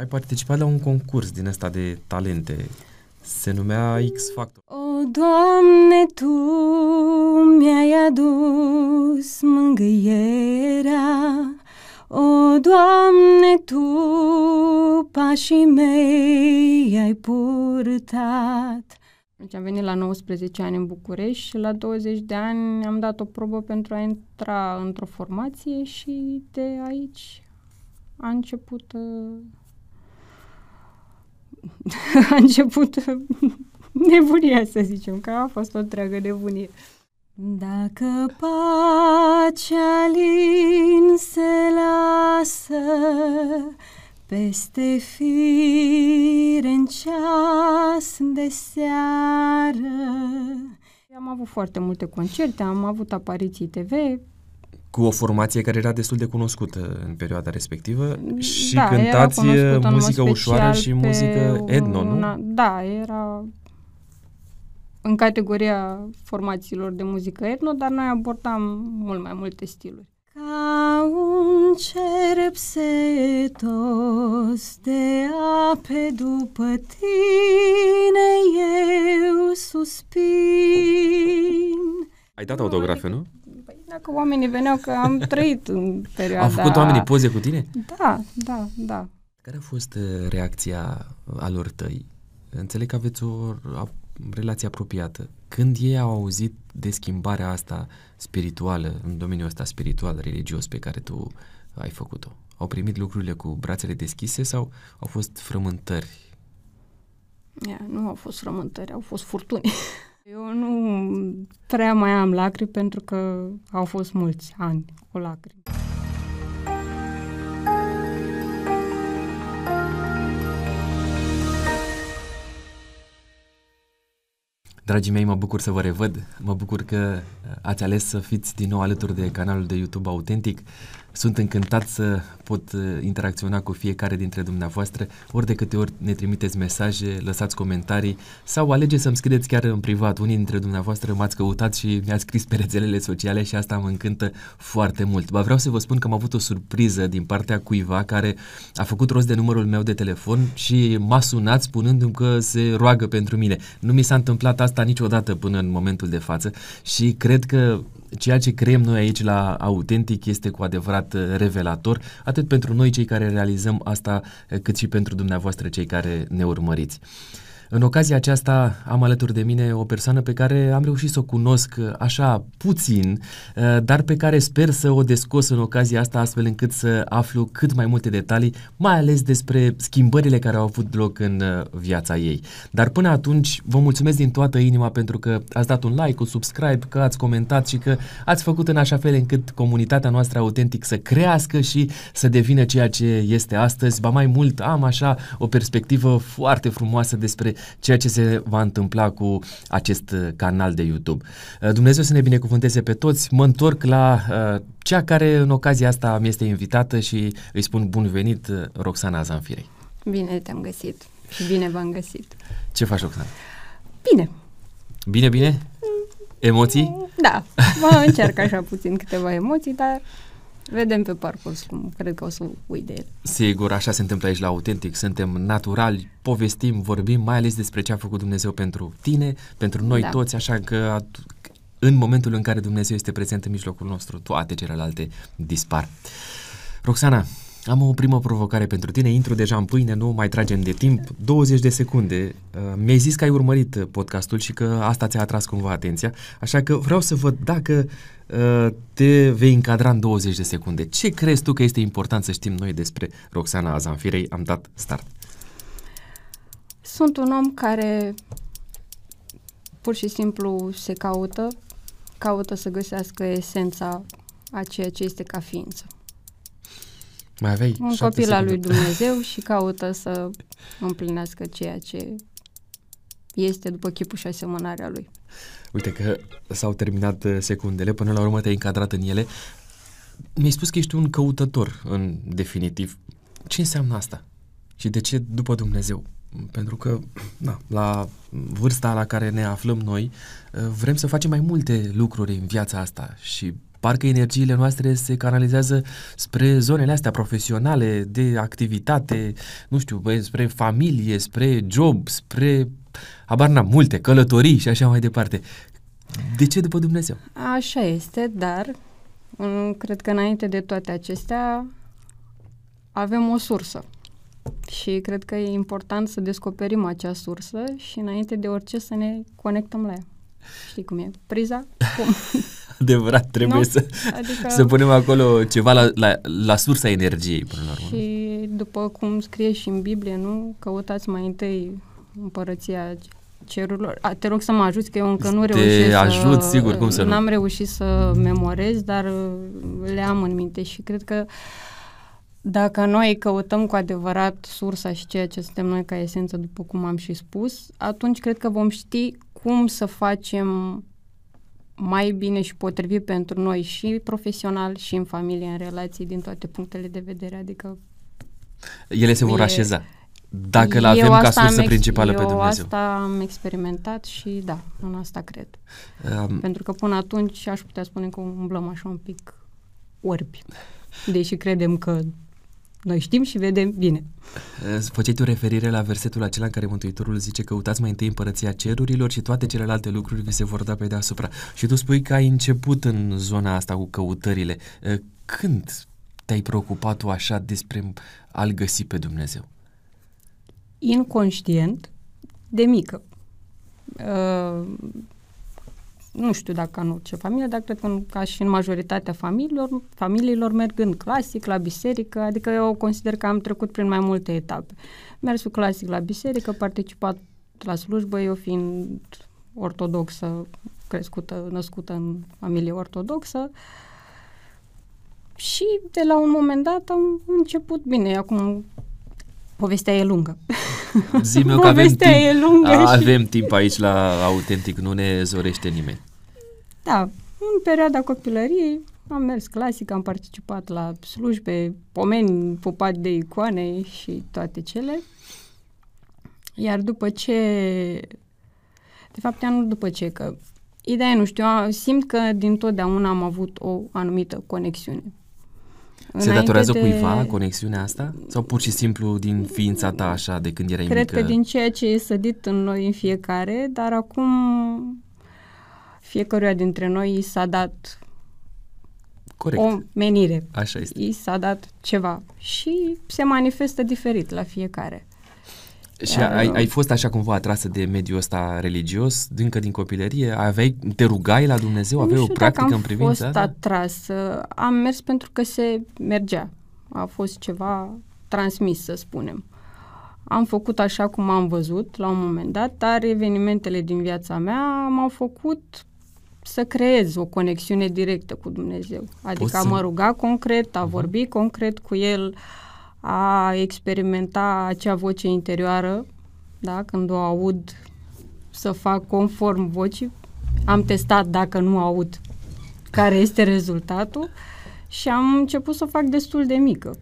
ai participat la un concurs din ăsta de talente. Se numea X Factor. O, Doamne, Tu mi-ai adus mângâierea, O, Doamne, Tu pașii mei ai purtat. Deci am venit la 19 ani în București și la 20 de ani am dat o probă pentru a intra într-o formație și de aici a început uh, a început nebunia, să zicem, că a fost o întreagă nebunie. Dacă pacea lin se lasă peste fire în ceas de seară. Am avut foarte multe concerte, am avut apariții TV, cu o formație care era destul de cunoscută în perioada respectivă și da, cântați muzică ușoară și muzică etno, nu? Una, da, era în categoria formațiilor de muzică etno, dar noi abordam mult mai multe stiluri. Ca un cerb setos de ape după tine eu suspin. Ai dat autografe, nu? Dacă oamenii veneau, că am trăit în perioada... Au făcut oamenii poze cu tine? Da, da, da. Care a fost uh, reacția alor tăi? Înțeleg că aveți o relație apropiată. Când ei au auzit de schimbarea asta spirituală, în domeniul ăsta spiritual, religios pe care tu ai făcut-o, au primit lucrurile cu brațele deschise sau au fost frământări? Yeah, nu au fost frământări, au fost furtuni. Eu nu prea mai am lacrimi pentru că au fost mulți ani cu lacrimi. Dragii mei, mă bucur să vă revăd, mă bucur că ați ales să fiți din nou alături de canalul de YouTube Autentic. Sunt încântat să pot uh, interacționa cu fiecare dintre dumneavoastră, ori de câte ori ne trimiteți mesaje, lăsați comentarii sau alegeți să-mi scrieți chiar în privat. Unii dintre dumneavoastră m-ați căutat și mi-ați scris pe rețelele sociale și asta mă încântă foarte mult. Ba vreau să vă spun că am avut o surpriză din partea cuiva care a făcut rost de numărul meu de telefon și m-a sunat spunându-mi că se roagă pentru mine. Nu mi s-a întâmplat asta niciodată până în momentul de față și cred că ceea ce creăm noi aici la Autentic este cu adevărat uh, revelator, atât pentru noi cei care realizăm asta, uh, cât și pentru dumneavoastră cei care ne urmăriți. În ocazia aceasta am alături de mine o persoană pe care am reușit să o cunosc uh, așa puțin, uh, dar pe care sper să o descos în ocazia asta astfel încât să aflu cât mai multe detalii, mai ales despre schimbările care au avut loc în uh, viața ei. Dar până atunci vă mulțumesc din toată inima pentru că ați dat un like, un subscribe, că ați comentat și că ați făcut în așa fel încât comunitatea noastră autentic să crească și să devină ceea ce este astăzi. Ba mai mult am așa o perspectivă foarte frumoasă despre ceea ce se va întâmpla cu acest uh, canal de YouTube. Uh, Dumnezeu să ne binecuvânteze pe toți. Mă întorc la uh, cea care în ocazia asta mi este invitată și îi spun bun venit, Roxana Zanfirei. Bine te-am găsit și bine v-am găsit. Ce faci, Roxana? Bine. Bine, bine? Emoții? Da, mă încerc așa puțin câteva emoții, dar Vedem pe parcurs cum cred că o să uit de el. Sigur, așa se întâmplă aici la Autentic. Suntem naturali, povestim, vorbim, mai ales despre ce a făcut Dumnezeu pentru tine, pentru noi da. toți, așa că în momentul în care Dumnezeu este prezent în mijlocul nostru, toate celelalte dispar. Roxana, am o primă provocare pentru tine, intru deja în pâine, nu mai tragem de timp, 20 de secunde. Uh, mi-ai zis că ai urmărit podcastul și că asta ți-a atras cumva atenția, așa că vreau să văd dacă uh, te vei încadra în 20 de secunde. Ce crezi tu că este important să știm noi despre Roxana Azanfirei? Am dat start. Sunt un om care pur și simplu se caută, caută să găsească esența a ceea ce este ca ființă. Mai aveai Un copil al lui Dumnezeu și caută să împlinească ceea ce este după chipul și asemănarea lui. Uite că s-au terminat uh, secundele, până la urmă te-ai încadrat în ele. Mi-ai spus că ești un căutător, în definitiv. Ce înseamnă asta? Și de ce după Dumnezeu? Pentru că, na, la vârsta la care ne aflăm noi, uh, vrem să facem mai multe lucruri în viața asta și parcă energiile noastre se canalizează spre zonele astea profesionale, de activitate, nu știu, bă, spre familie, spre job, spre, abar n-am, multe, călătorii și așa mai departe. De ce după Dumnezeu? Așa este, dar mm, cred că înainte de toate acestea avem o sursă. Și cred că e important să descoperim acea sursă și înainte de orice să ne conectăm la ea. Știi cum e? Priza? Cum? Adevărat, trebuie no? să, adică... să punem acolo ceva la, la, la sursa energiei, până la urmă. Și după cum scrie și în Biblie, nu? Căutați mai întâi împărăția cerurilor. A, te rog să mă ajuți, că eu încă nu reușesc Te ajut, sigur, cum să nu. N-am reușit să memorez, dar le am în minte și cred că uh, dacă noi căutăm cu adevărat sursa și ceea ce suntem noi ca esență, după cum am și spus, atunci cred că vom ști cum să facem mai bine și potrivit pentru noi și profesional și în familie, în relații, din toate punctele de vedere. Adică ele se vor e, așeza. Dacă le avem ca sursă principală pe Dumnezeu. Eu asta am experimentat și da, în asta cred. Um, Pentru că până atunci aș putea spune că umblăm așa un pic orbi. Deși credem că noi știm și vedem bine. Făceai tu referire la versetul acela în care Mântuitorul zice că uitați mai întâi împărăția cerurilor și toate celelalte lucruri vi se vor da pe deasupra. Și tu spui că ai început în zona asta cu căutările. Când te-ai preocupat tu așa despre a-L găsi pe Dumnezeu? Inconștient, de mică. Uh, nu știu dacă în orice familie, dar cred că ca și în majoritatea familiilor, familiilor mergând clasic la biserică, adică eu consider că am trecut prin mai multe etape. Mersul clasic la biserică, participat la slujbă, eu fiind ortodoxă, crescută, născută în familie ortodoxă, și de la un moment dat am început bine, acum povestea e lungă. Zi că avem timp, e lungă avem și... timp aici la Autentic, nu ne zorește nimeni. Da, în perioada copilăriei am mers clasic, am participat la slujbe, pomeni, pupat de icoane și toate cele. Iar după ce, de fapt, nu după ce, că ideea nu știu, simt că din totdeauna am avut o anumită conexiune se datorează de... cuiva conexiunea asta? Sau pur și simplu din ființa ta așa de când erai Cred mică? Cred că din ceea ce e sădit în noi în fiecare, dar acum fiecăruia dintre noi i s-a dat Corect. o menire. Așa este. I s-a dat ceva și se manifestă diferit la fiecare. Și Iar, ai, ai fost așa cumva atrasă de mediul ăsta religios, încă din copilărie? Aveai, te rugai la Dumnezeu? Aveai o practică în privința am fost atrasă. Am mers pentru că se mergea. A fost ceva transmis, să spunem. Am făcut așa cum am văzut la un moment dat, dar evenimentele din viața mea m-au făcut să creez o conexiune directă cu Dumnezeu. Adică a mă ruga concret, a uh-huh. vorbi concret cu El, a experimenta acea voce interioară, da? când o aud să fac conform vocii. Am testat dacă nu aud care este rezultatul și am început să o fac destul de mică.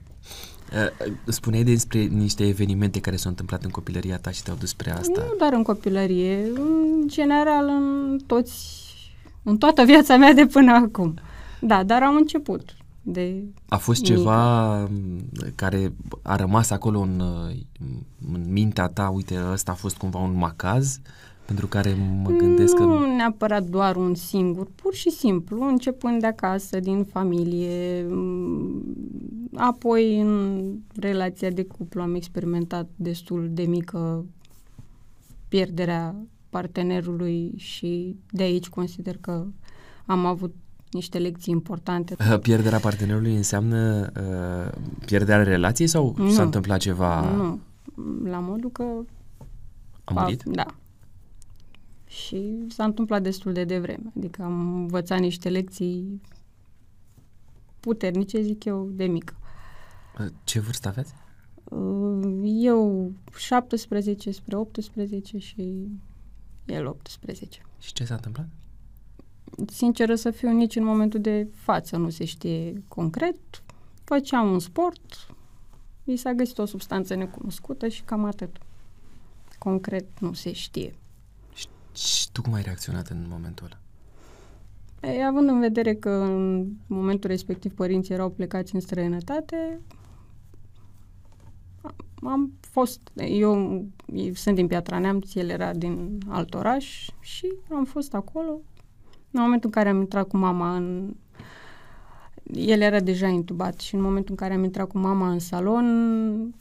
Uh, spuneai despre niște evenimente care s-au întâmplat în copilăria ta și te-au dus spre asta. Nu doar în copilărie, în general în toți, în toată viața mea de până acum. Da, dar am început de A fost mică. ceva care a rămas acolo în, în mintea ta, uite, ăsta a fost cumva un macaz pentru care mă gândesc nu că... Nu neapărat doar un singur, pur și simplu, începând de acasă, din familie, apoi în relația de cuplu am experimentat destul de mică pierderea partenerului și de aici consider că am avut niște lecții importante. Pierderea partenerului înseamnă uh, pierderea relației sau nu. s-a întâmplat ceva? Nu, la modul că... A murit? Da. Și s-a întâmplat destul de devreme. Adică am învățat niște lecții puternice, zic eu, de mică. Ce vârstă aveți? Uh, eu 17 spre 18 și el 18. Și ce s-a întâmplat? sinceră să fiu, nici în momentul de față nu se știe concret. Făceam un sport, i s-a găsit o substanță necunoscută și cam atât. Concret nu se știe. Și, și tu cum ai reacționat în momentul ăla? E, având în vedere că în momentul respectiv părinții erau plecați în străinătate, am fost, eu sunt din Piatra Neamț, el era din alt oraș și am fost acolo. În momentul în care am intrat cu mama în... El era deja intubat și în momentul în care am intrat cu mama în salon,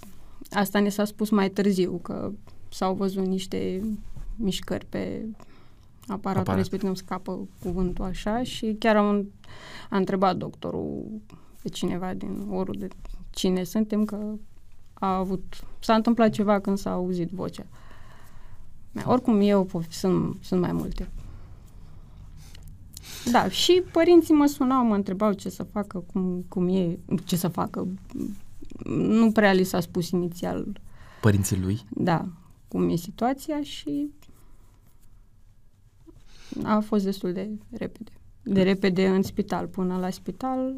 asta ne s-a spus mai târziu, că s-au văzut niște mișcări pe aparatul Aparat. respectiv, nu scapă cuvântul așa și chiar am a întrebat doctorul pe cineva din orul de cine suntem, că a avut, s-a întâmplat ceva când s-a auzit vocea. Oricum, eu sunt, sunt mai multe. Da, și părinții mă sunau, mă întrebau ce să facă, cum, cum e, ce să facă. Nu prea li s-a spus inițial. Părinții lui? Da, cum e situația și a fost destul de repede. De repede în spital, până la spital,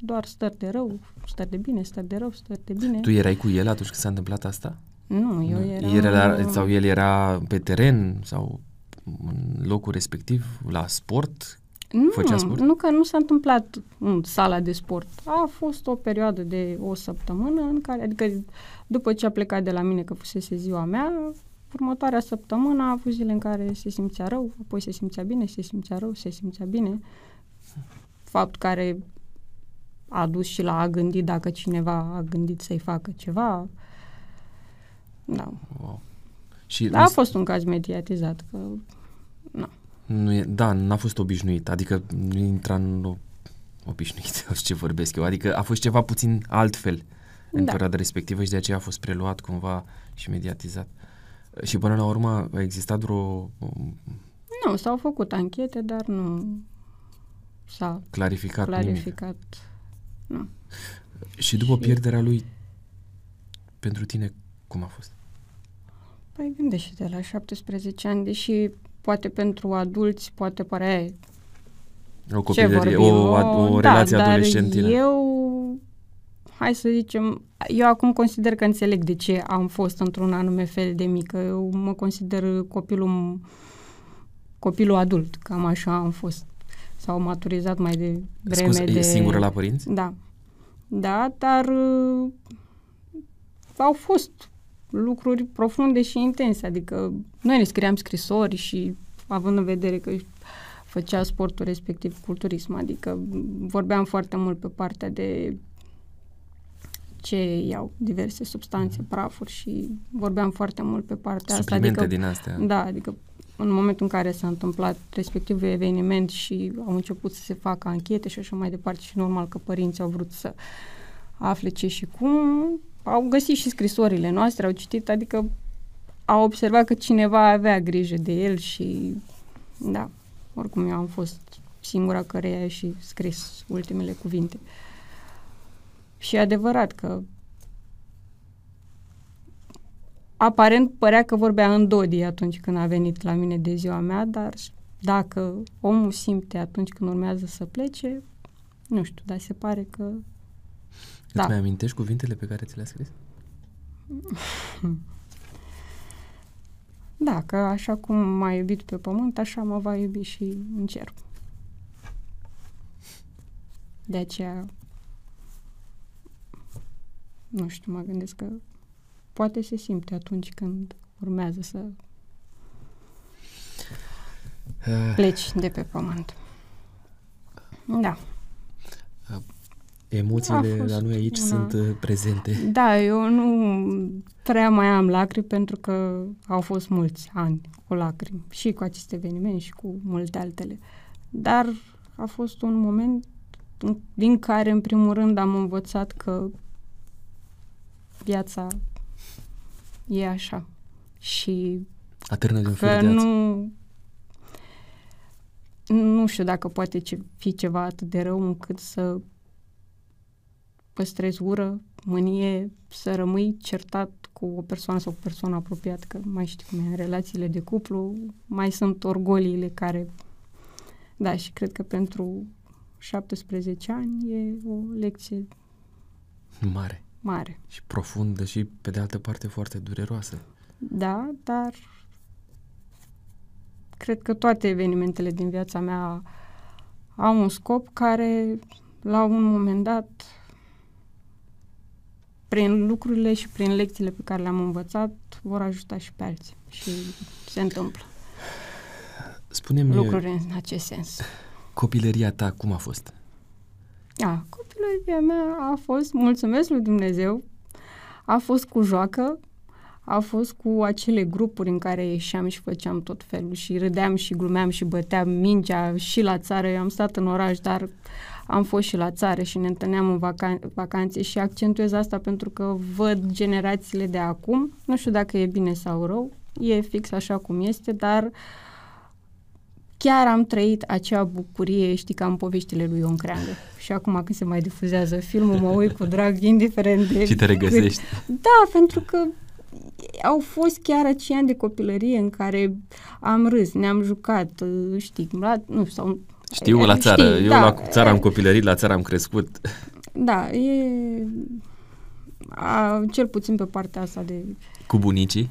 doar stări de rău, stări de bine, stări de rău, stări de bine. Tu erai cu el atunci când s-a întâmplat asta? Nu, eu eram... El era, sau el era pe teren sau în locul respectiv, la sport? Nu, Făcea sport? nu că nu s-a întâmplat în sala de sport. A fost o perioadă de o săptămână în care, adică după ce a plecat de la mine că fusese ziua mea, următoarea săptămână a avut zile în care se simțea rău, apoi se simțea bine, se simțea rău, se simțea bine. Fapt care a dus și la a gândi dacă cineva a gândit să-i facă ceva. Da. Wow. Și da, a fost un caz mediatizat, că... Na. Nu e, da, n-a fost obișnuit, adică nu intra în obișnuit, ce vorbesc eu, adică a fost ceva puțin altfel în da. perioada respectivă și de aceea a fost preluat cumva și mediatizat. Și până la urmă a existat vreo... Nu, s-au făcut anchete, dar nu s-a clarificat, clarificat nu. Și după și... pierderea lui, pentru tine, cum a fost? Păi gândește de la 17 ani, deși poate pentru adulți poate părea o copilărie, o, o, o da, relație adolescentină. eu, hai să zicem, eu acum consider că înțeleg de ce am fost într-un anume fel de mică. Eu mă consider copilul copilul adult, cam așa am fost. S-au maturizat mai de vreme Scuze, de... e singură la părinți? Da. Da, dar uh, au fost lucruri profunde și intense. Adică noi ne scriam scrisori și având în vedere că făcea sportul respectiv culturism, adică vorbeam foarte mult pe partea de ce iau diverse substanțe, mm-hmm. prafuri și vorbeam foarte mult pe partea Suplimente asta. Adică, din astea. Da, adică în momentul în care s-a întâmplat respectivul eveniment și au început să se facă anchete și așa mai departe și normal că părinții au vrut să afle ce și cum, au găsit și scrisorile noastre, au citit, adică au observat că cineva avea grijă de el și da, oricum eu am fost singura care a și scris ultimele cuvinte. Și e adevărat că aparent părea că vorbea în Dodi atunci când a venit la mine de ziua mea, dar dacă omul simte atunci când urmează să plece, nu știu, dar se pare că... Îți da. mai amintești cuvintele pe care ți le-a scris? Da, că așa cum m-a iubit pe pământ, așa mă va iubi și în cer. De aceea, nu știu, mă gândesc că poate se simte atunci când urmează să uh. pleci de pe pământ. Da. Uh, emoțiile la noi aici una... sunt uh, prezente. Da, eu nu prea mai am lacrimi pentru că au fost mulți ani cu lacrimi și cu acest eveniment și cu multe altele. Dar a fost un moment din care, în primul rând, am învățat că viața e așa. Și Atârnă din că nu, nu știu dacă poate ce, fi ceva atât de rău încât să păstrezi ură, mânie, să rămâi certat cu o persoană sau cu o persoană apropiată, că mai știi cum e, în relațiile de cuplu, mai sunt orgoliile care... Da, și cred că pentru 17 ani e o lecție mare mare. Și profundă și, pe de altă parte, foarte dureroasă. Da, dar cred că toate evenimentele din viața mea au un scop care, la un moment dat, prin lucrurile și prin lecțiile pe care le-am învățat, vor ajuta și pe alții. Și se întâmplă. Spune-mi... Lucruri în acest sens. Copilăria ta cum a fost? A, copilăria mea a fost, mulțumesc lui Dumnezeu, a fost cu joacă, a fost cu acele grupuri în care ieșeam și făceam tot felul și râdeam și glumeam și băteam mingea și la țară. Eu am stat în oraș, dar am fost și la țară și ne întâlneam în vacan- vacanțe și accentuez asta pentru că văd generațiile de acum. Nu știu dacă e bine sau rău, e fix așa cum este, dar chiar am trăit acea bucurie, știi, ca în poveștile lui Ion Creangă. Și acum când se mai difuzează filmul, mă uit cu drag, indiferent de... Și te regăsești. Da, pentru că au fost chiar acei ani de copilărie în care am râs, ne-am jucat, știi, la, nu sau știu la țară, știi, eu da, la țară am copilărit, la țară am crescut. Da, e a, cel puțin pe partea asta de... Cu bunicii?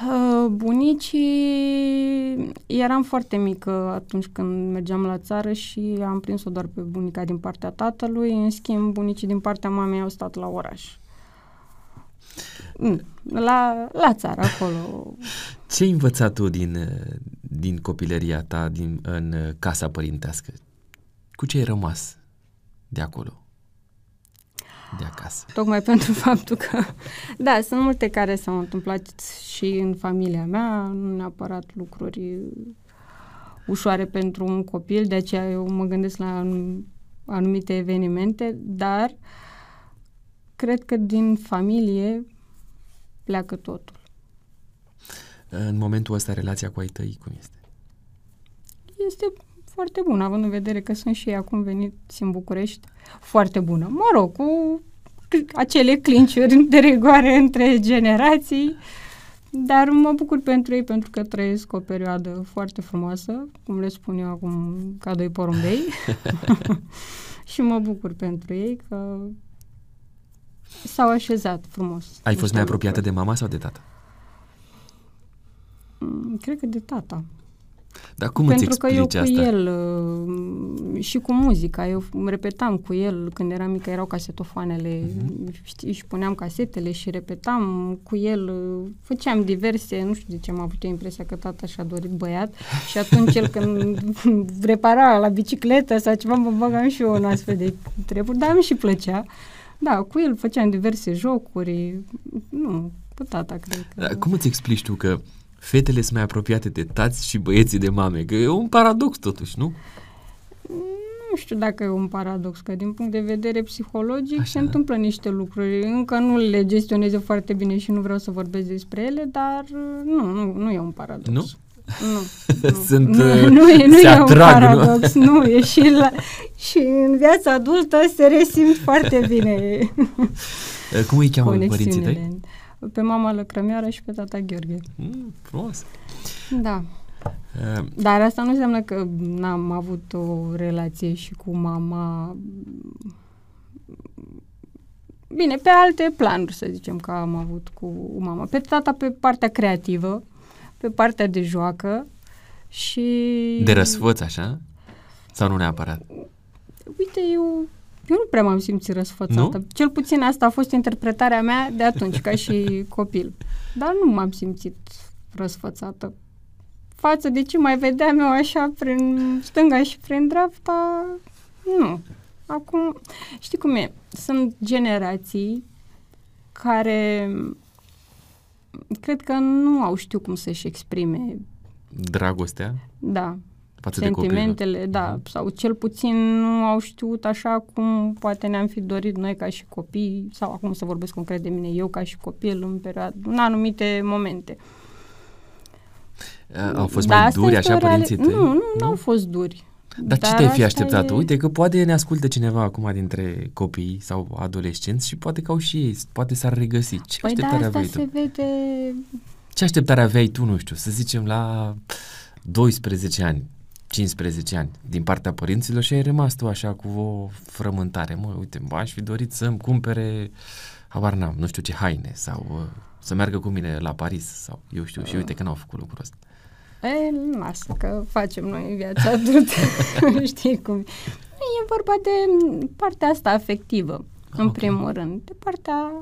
Uh, bunicii, eram foarte mică atunci când mergeam la țară și am prins-o doar pe bunica din partea tatălui, în schimb bunicii din partea mamei au stat la oraș. Mm, la, la țară, acolo. Ce ai învățat tu din, din copilăria ta din, în casa părintească? Cu ce ai rămas de acolo? De acasă. Tocmai pentru faptul că, da, sunt multe care s-au întâmplat și în familia mea, nu neapărat lucruri ușoare pentru un copil, de aceea eu mă gândesc la anumite evenimente, dar cred că din familie pleacă totul. În momentul ăsta, relația cu ai tăi cum este? Este foarte bună, având în vedere că sunt și ei acum veniți în București. Foarte bună. Mă rog, cu acele clinciuri de rigoare între generații, dar mă bucur pentru ei pentru că trăiesc o perioadă foarte frumoasă, cum le spun eu acum, ca doi porumbei. și mă bucur pentru ei că s-au așezat frumos. Ai fost mai apropiată de mama sau de tata? Mm, cred că de tata. Dar cum Pentru îți că eu asta? cu el uh, și cu muzica, eu repetam cu el când eram mică, erau casetofoanele, uh-huh. știi, și puneam casetele și repetam cu el, uh, făceam diverse, nu știu de ce am avut impresia că tata și-a dorit băiat și atunci el când repara la bicicletă sau ceva, mă băgam și eu în astfel de treburi, dar mi și plăcea. Da, cu el făceam diverse jocuri, nu, cu tata cred că... Dar cum îți explici tu că fetele sunt mai apropiate de tați și băieții de mame? Că e un paradox totuși, nu? Nu știu dacă e un paradox, că din punct de vedere psihologic Așa. se întâmplă niște lucruri. Încă nu le gestionez foarte bine și nu vreau să vorbesc despre ele, dar nu, nu, nu e un paradox. Nu? Nu, nu. Sunt, nu, uh, nu, e, nu e atrag, un paradox, nu? nu, e și, la, și în viața adultă se resimt foarte bine. Cum îi cheamă părinții tăi? Pe mama Lăcrămioară și pe tata Gheorghe. Mm, frumos. Da. Uh, Dar asta nu înseamnă că n-am avut o relație și cu mama Bine, pe alte planuri, să zicem, că am avut cu mama. Pe tata pe partea creativă, pe partea de joacă și... De răsfăț, așa? Sau nu neapărat? Uite, eu, eu nu prea m-am simțit răsfățată. Nu? Cel puțin asta a fost interpretarea mea de atunci, ca și copil. Dar nu m-am simțit răsfățată. Față de ce mai vedeam eu așa prin stânga și prin dreapta, nu. Acum, știi cum e? Sunt generații care cred că nu au știu cum să-și exprime dragostea. Da. Față sentimentele, de da, uh-huh. sau cel puțin nu au știut așa cum poate ne-am fi dorit noi ca și copii, sau acum să vorbesc concret de mine, eu ca și copil în perioadă, în anumite momente. Au fost da, mai duri așa reali... părinții tăi? Nu, nu, nu au fost duri. Dar, Dar ce te-ai fi așteptat? E... Uite că poate ne ascultă cineva acum dintre copii sau adolescenți și poate că au și ei, poate s-ar regăsi. Ce păi așteptare da, aveai asta tu? se vede... Ce așteptare aveai tu, nu știu, să zicem la 12 ani, 15 ani din partea părinților și ai rămas tu așa cu o frământare. Mă, uite, mă, aș fi dorit să-mi cumpere, habar n-am, nu știu ce haine sau uh, să meargă cu mine la Paris sau eu știu și uite că n-au făcut lucrul ăsta. E, lasă că facem noi viața adultă, știi cum E vorba de partea asta afectivă, okay. în primul rând, de partea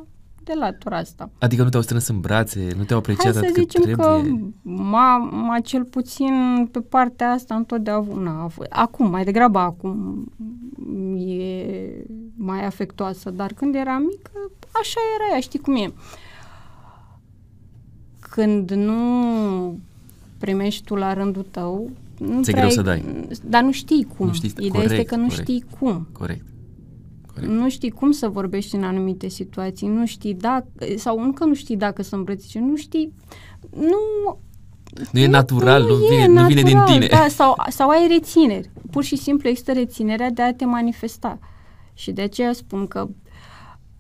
de latura asta. Adică nu te-au strâns în brațe, nu te-au apreciat Hai să zicem trebuie. că mama cel puțin pe partea asta întotdeauna a fost. Acum, mai degrabă acum e mai afectoasă, dar când era mică, așa era ea, știi cum e. Când nu primești tu la rândul tău, nu Ți-e greu ai, să dai. Dar nu știi cum. Nu știi, Ideea corect, este că nu corect, știi cum. Corect. Corect. Nu știi cum să vorbești în anumite situații, nu știi dacă, sau încă nu știi dacă să îmbrățișe, nu știi, nu... Nu e natural, nu, nu, vine, natural, nu vine din tine. Da, sau, sau ai rețineri. Pur și simplu există reținerea de a te manifesta. Și de aceea spun că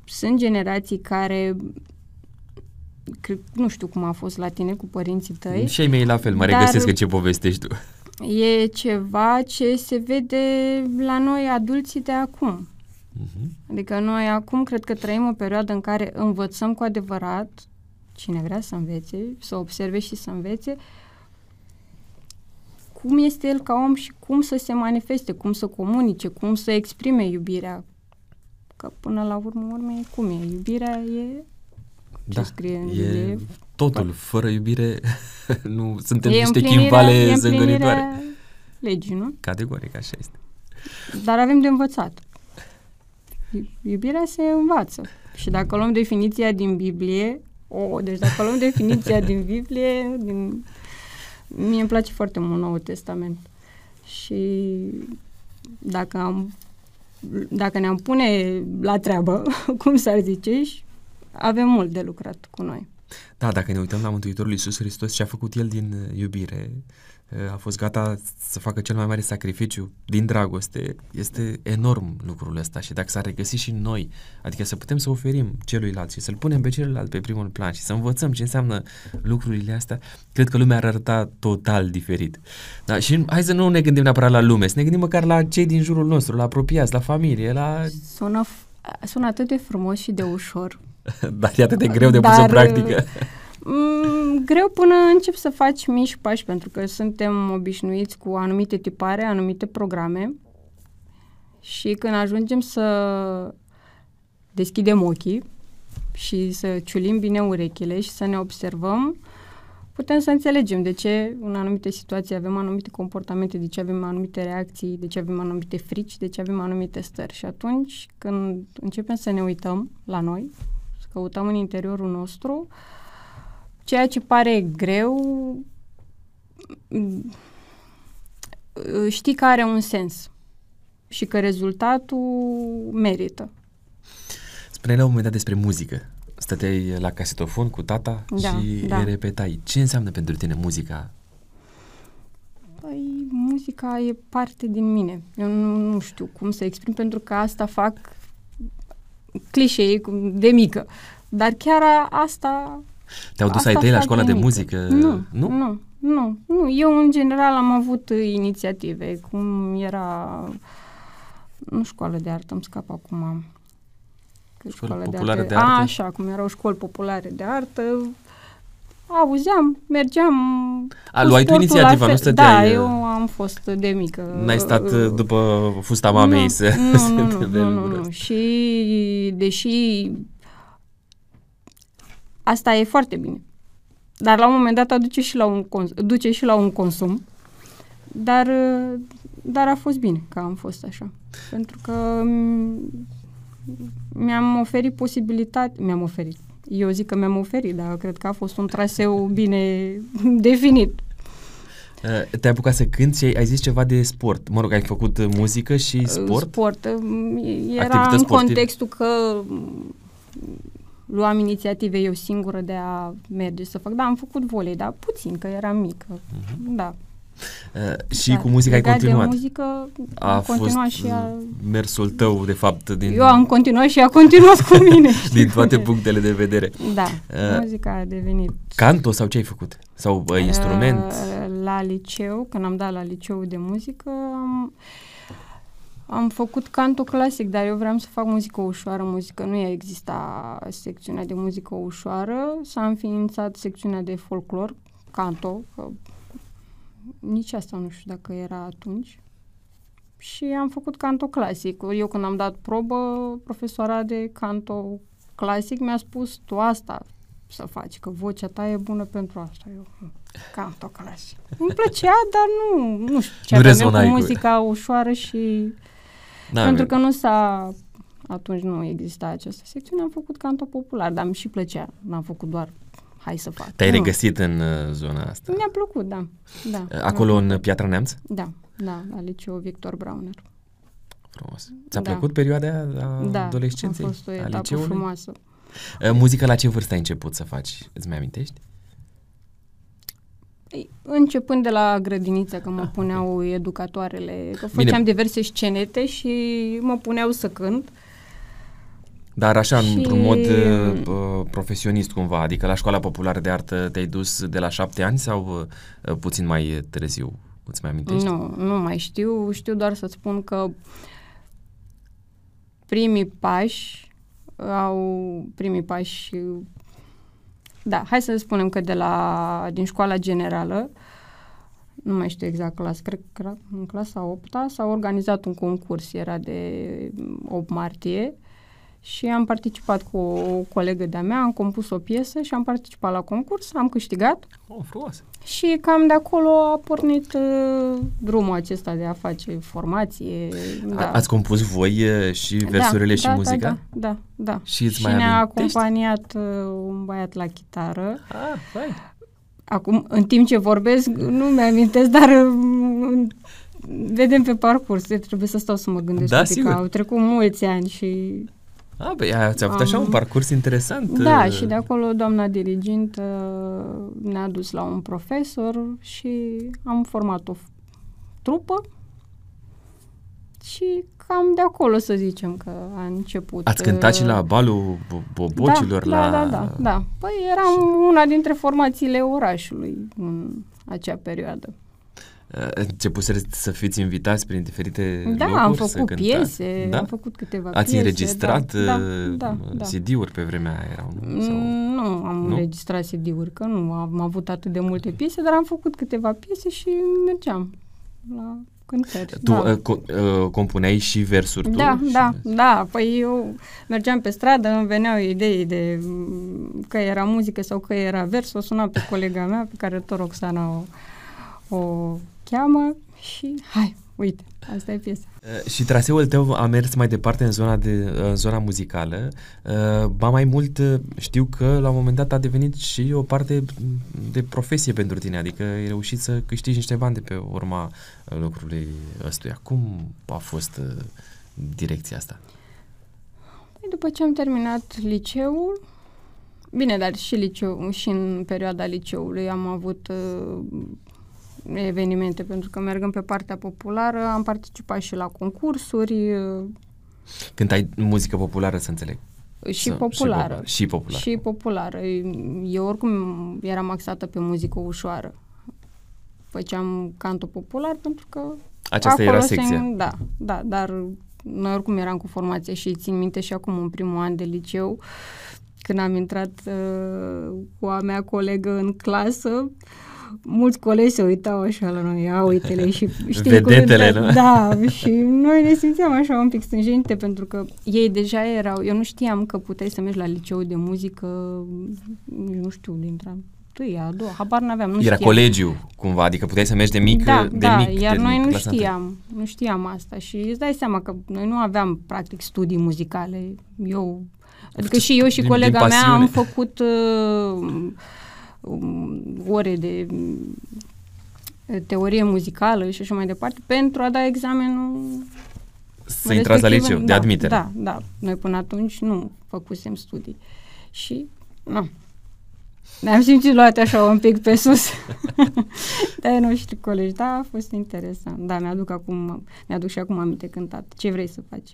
sunt generații care cred, nu știu cum a fost la tine cu părinții tăi. Și ai mei la fel, mă regăsesc în ce povestești tu. E ceva ce se vede la noi adulții de acum. Uh-huh. Adică noi acum cred că trăim o perioadă în care învățăm cu adevărat, cine vrea să învețe, să observe și să învețe, cum este el ca om și cum să se manifeste, cum să comunice, cum să exprime iubirea. Că până la urmă, urmă cum e? Iubirea e ce da, scrie în e totul. Fără iubire nu suntem e niște chimbale zângănitoare. legii, nu? Categoric, așa este. Dar avem de învățat. Iubirea se învață. Și dacă luăm definiția din Biblie, o, deci dacă luăm definiția din Biblie, din... mie îmi place foarte mult Noul Testament. Și dacă am dacă ne-am pune la treabă, cum s-ar zice, avem mult de lucrat cu noi. Da, dacă ne uităm la Mântuitorul Iisus Hristos ce a făcut El din uh, iubire, uh, a fost gata să facă cel mai mare sacrificiu din dragoste, este enorm lucrul ăsta și dacă s-ar regăsi și noi, adică să putem să oferim celuilalt și să-l punem pe celălalt pe primul plan și să învățăm ce înseamnă lucrurile astea, cred că lumea ar arăta total diferit. Da? Și hai să nu ne gândim neapărat la lume, să ne gândim măcar la cei din jurul nostru, la apropiați, la familie, la... Sună, sună atât de frumos și de ușor Dar e atât de greu de pus în practică. Mm, greu până încep să faci mici pași, pentru că suntem obișnuiți cu anumite tipare, anumite programe și când ajungem să deschidem ochii și să ciulim bine urechile și să ne observăm, putem să înțelegem de ce în anumite situații avem anumite comportamente, de ce avem anumite reacții, de ce avem anumite frici, de ce avem anumite stări. Și atunci când începem să ne uităm la noi, căutăm în interiorul nostru, ceea ce pare greu mm, știi că are un sens și că rezultatul merită. Spune la un moment dat despre muzică. Stăteai la casetofon cu tata da, și da. repetai. Ce înseamnă pentru tine muzica? Păi, muzica e parte din mine. Eu nu, nu știu cum să exprim, pentru că asta fac clișee de mică. Dar chiar asta... Te-au dus ai tăi la școala de, de muzică? Nu, nu, nu, nu, nu. Eu, în general, am avut inițiative, cum era... Nu școală de artă, îmi scap acum. Școală populare de artă? De artă? A, așa, cum erau școli populare de artă, auzeam, mergeam... A, luai tu inițiativa, nu stăteai... Da, eu am fost de mică. N-ai stat uh, după fusta mamei nu, să... Nu, nu, nu, nu, nu, nu. Și deși asta e foarte bine, dar la un moment dat aduce și la un, cons- duce și la un consum, dar, uh, dar a fost bine că am fost așa. Pentru că mi-am oferit posibilitate, mi-am oferit, eu zic că mi-am oferit, dar cred că a fost un traseu bine definit. Uh, te-ai apucat să cânti și ai zis ceva de sport. Mă rog, ai făcut uh, muzică și uh, sport? Sport. Era în contextul că luam inițiative eu singură de a merge să fac. Da, am făcut volei, dar puțin, că eram mică. Uh-huh. Da. Uh, și da, cu muzica ai continuat. de muzică a am continuat fost și a... mersul tău, de fapt. Din... Eu am continuat și a continuat cu mine. din toate punctele de vedere. Da, uh, muzica a devenit... Canto sau ce ai făcut? Sau uh, instrument? Uh, la liceu, când am dat la liceu de muzică, am, am făcut canto clasic, dar eu vreau să fac muzică ușoară, muzică. Nu exista secțiunea de muzică ușoară, s-a înființat secțiunea de folclor, canto, că Nici asta nu știu dacă era atunci. Și am făcut canto clasic. Eu când am dat probă, profesoara de canto clasic mi-a spus, tu asta să faci, că vocea ta e bună pentru asta. Eu, canto clasic. Îmi plăcea, dar nu, nu știu ce Nu aveam eu cu rezonai cu- muzica ușoară și Da, pentru bine. că nu s-a... Atunci nu exista această secțiune, am făcut canto popular, dar mi și plăcea. N-am făcut doar hai să fac. Te-ai Nu. regăsit în uh, zona asta. Mi-a plăcut, da. da. Acolo Mi-a în Piatra Neamț? plăcut. Da, da, la liceu Victor Brauner. Frumos. Ți-a Da. plăcut perioada a Da, adolescenței? a fost o a etapă liceului? frumoasă. Uh, Muzica la ce vârstă ai început să faci? Îți mai amintești? Ei, Începând de la grădiniță, că mă puneau educatoarele, că făceam Bine. diverse scenete și mă puneau să cânt. Dar așa, Și- într-un mod uh, uh, profesionist cumva, adică la școala populară de artă te-ai dus de la șapte ani sau uh, puțin mai târziu? Îți mai amintești? Nu, nu mai știu. Știu doar să spun că primii pași au primii pași da, hai să spunem că de la din școala generală nu mai știu exact clasă, cred că era în clasa 8 s-a organizat un concurs, era de 8 martie și am participat cu o colegă de-a mea, am compus o piesă și am participat la concurs, am câștigat Oh, frumos! și cam de acolo a pornit uh, drumul acesta de a face formație. A, Da. ați compus voi uh, și versurile și da, muzica? Da, da, da. da. Și îți și mai ne-a amintești? acompaniat uh, un băiat la chitară. Ah, fai. Acum, în timp ce vorbesc, nu mi-amintesc, dar uh, vedem pe parcurs. Trebuie să stau să mă gândesc Da, un pic, sigur. că au trecut mulți ani și... Ah, băi, ați avut așa Am- un parcurs interesant. Da, uh, și de acolo doamna dirigintă ne-a dus la un profesor și am format o f- trupă și cam de acolo să zicem că a început. Ați cântat și uh, la balul bo- bobocilor? da, la... da, da, da, da. Păi eram una dintre formațiile orașului în acea perioadă. Uh, Începuseți să fiți invitați prin diferite Da, locuri am să făcut cântați? piese, da? am făcut câteva Ați piese. înregistrat da, uh, da, da, da. CD-uri pe vremea aia erau, nu? Sau... Mm, Nu am Nu? înregistrat CD-uri, că nu am avut atât de multe piese, dar am făcut câteva piese și mergeam la cântări. Tu da. uh, co- uh, compuneai și versuri tu? Da, Și- da, da. Păi eu mergeam pe stradă, îmi veneau idei de mm, că era muzică sau că era vers. O sunam pe colega mea, pe care tot Roxana o, o cheamă și hai, uite, asta e piesa. Uh, Și traseul tău a mers mai departe în zona, de, în zona muzicală. Uh, Ba mai mult, uh, știu că la un moment dat a devenit și o parte de profesie pentru tine, adică ai reușit să câștigi niște bani de pe urma uh, lucrului ăstuia. Cum a fost uh, direcția asta? Păi după ce am terminat liceul, bine, dar și, liceu, și în perioada liceului am avut uh, evenimente, pentru că mergând pe partea populară am participat și la concursuri uh, Când ai muzică populară, să înțeleg. și Să- populară. Și populară. Și populară. Eu oricum eram axată pe muzică ușoară. Făceam canto popular pentru că Aceasta acolo era se- secția. Da, da, dar noi oricum eram cu formație și țin minte și acum în primul an de liceu, când am intrat uh, cu a mea colegă în clasă, mulți colegi se uitau așa la noi, ia uite-le și știi Vedetele, cum, nu? Da, și noi ne simțeam așa un pic stânjenite pentru că ei deja erau, eu nu știam că puteai să mergi la liceu de muzică, nu știu, dintre întâia, a doua, habar n-aveam, nu Era știam. colegiu, cumva, adică puteai să mergi de mic, da, de da, mic. iar de noi nu clasa întâi. știam, nu știam asta și îți dai seama că noi nu aveam practic studii muzicale. Eu, adică și eu și din- colega din mea pasiune. am făcut uh, um, ore de um, teorie muzicală și așa mai departe pentru a da examenul Să intrați la respectiv liceu, în- de da, admitere. Da, da. Noi până atunci nu făcusem studii. Și, nu. Ne-am simțit luate așa un pic pe sus. de noștri colegi. Da, a fost interesant. Da, mi-aduc acum, mi-aduc și acum aminte cântat. Ce vrei să faci?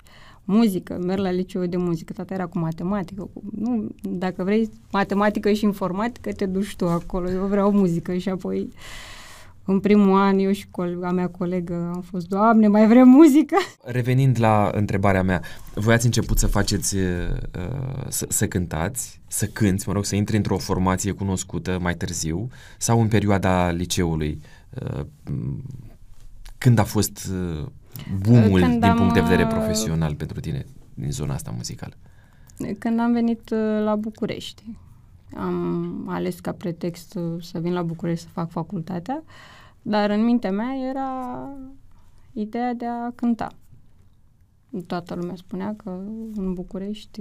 Muzică, merg la liceu de muzică, tata era cu matematică. Cu, nu, dacă vrei matematică și informatică, te duci tu acolo. Eu vreau muzică și apoi în primul an, eu și colega mea colegă am fost, Doamne, mai vrem muzică? Revenind la întrebarea mea, voi ați început să faceți, uh, să, să cântați, să cânți, mă rog, să intri într-o formație cunoscută mai târziu sau în perioada liceului? Uh, când a fost uh, boomul Când din am, punct de vedere uh, profesional pentru tine din zona asta muzicală? Când am venit uh, la București. Am ales ca pretext să vin la București să fac facultatea, dar în mintea mea era ideea de a cânta. Toată lumea spunea că în București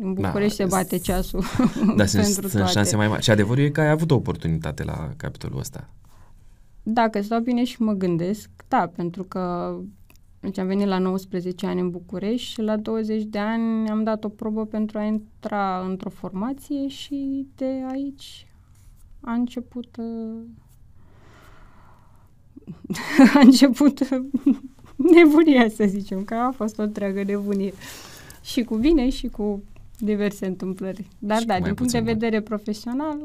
în da, București da, se bate ceasul da, sunt, sunt șanse mai mari. Și adevărul e că ai avut o oportunitate la capitolul ăsta. Dacă stau bine și mă gândesc, da, pentru că deci am venit la 19 ani în București și la 20 de ani am dat o probă pentru a intra într-o formație și de aici a început uh, a început nebunia, să zicem, că a fost o întreagă nebunie. Și cu bine și cu diverse întâmplări. Dar și da, din punct de vedere profesional,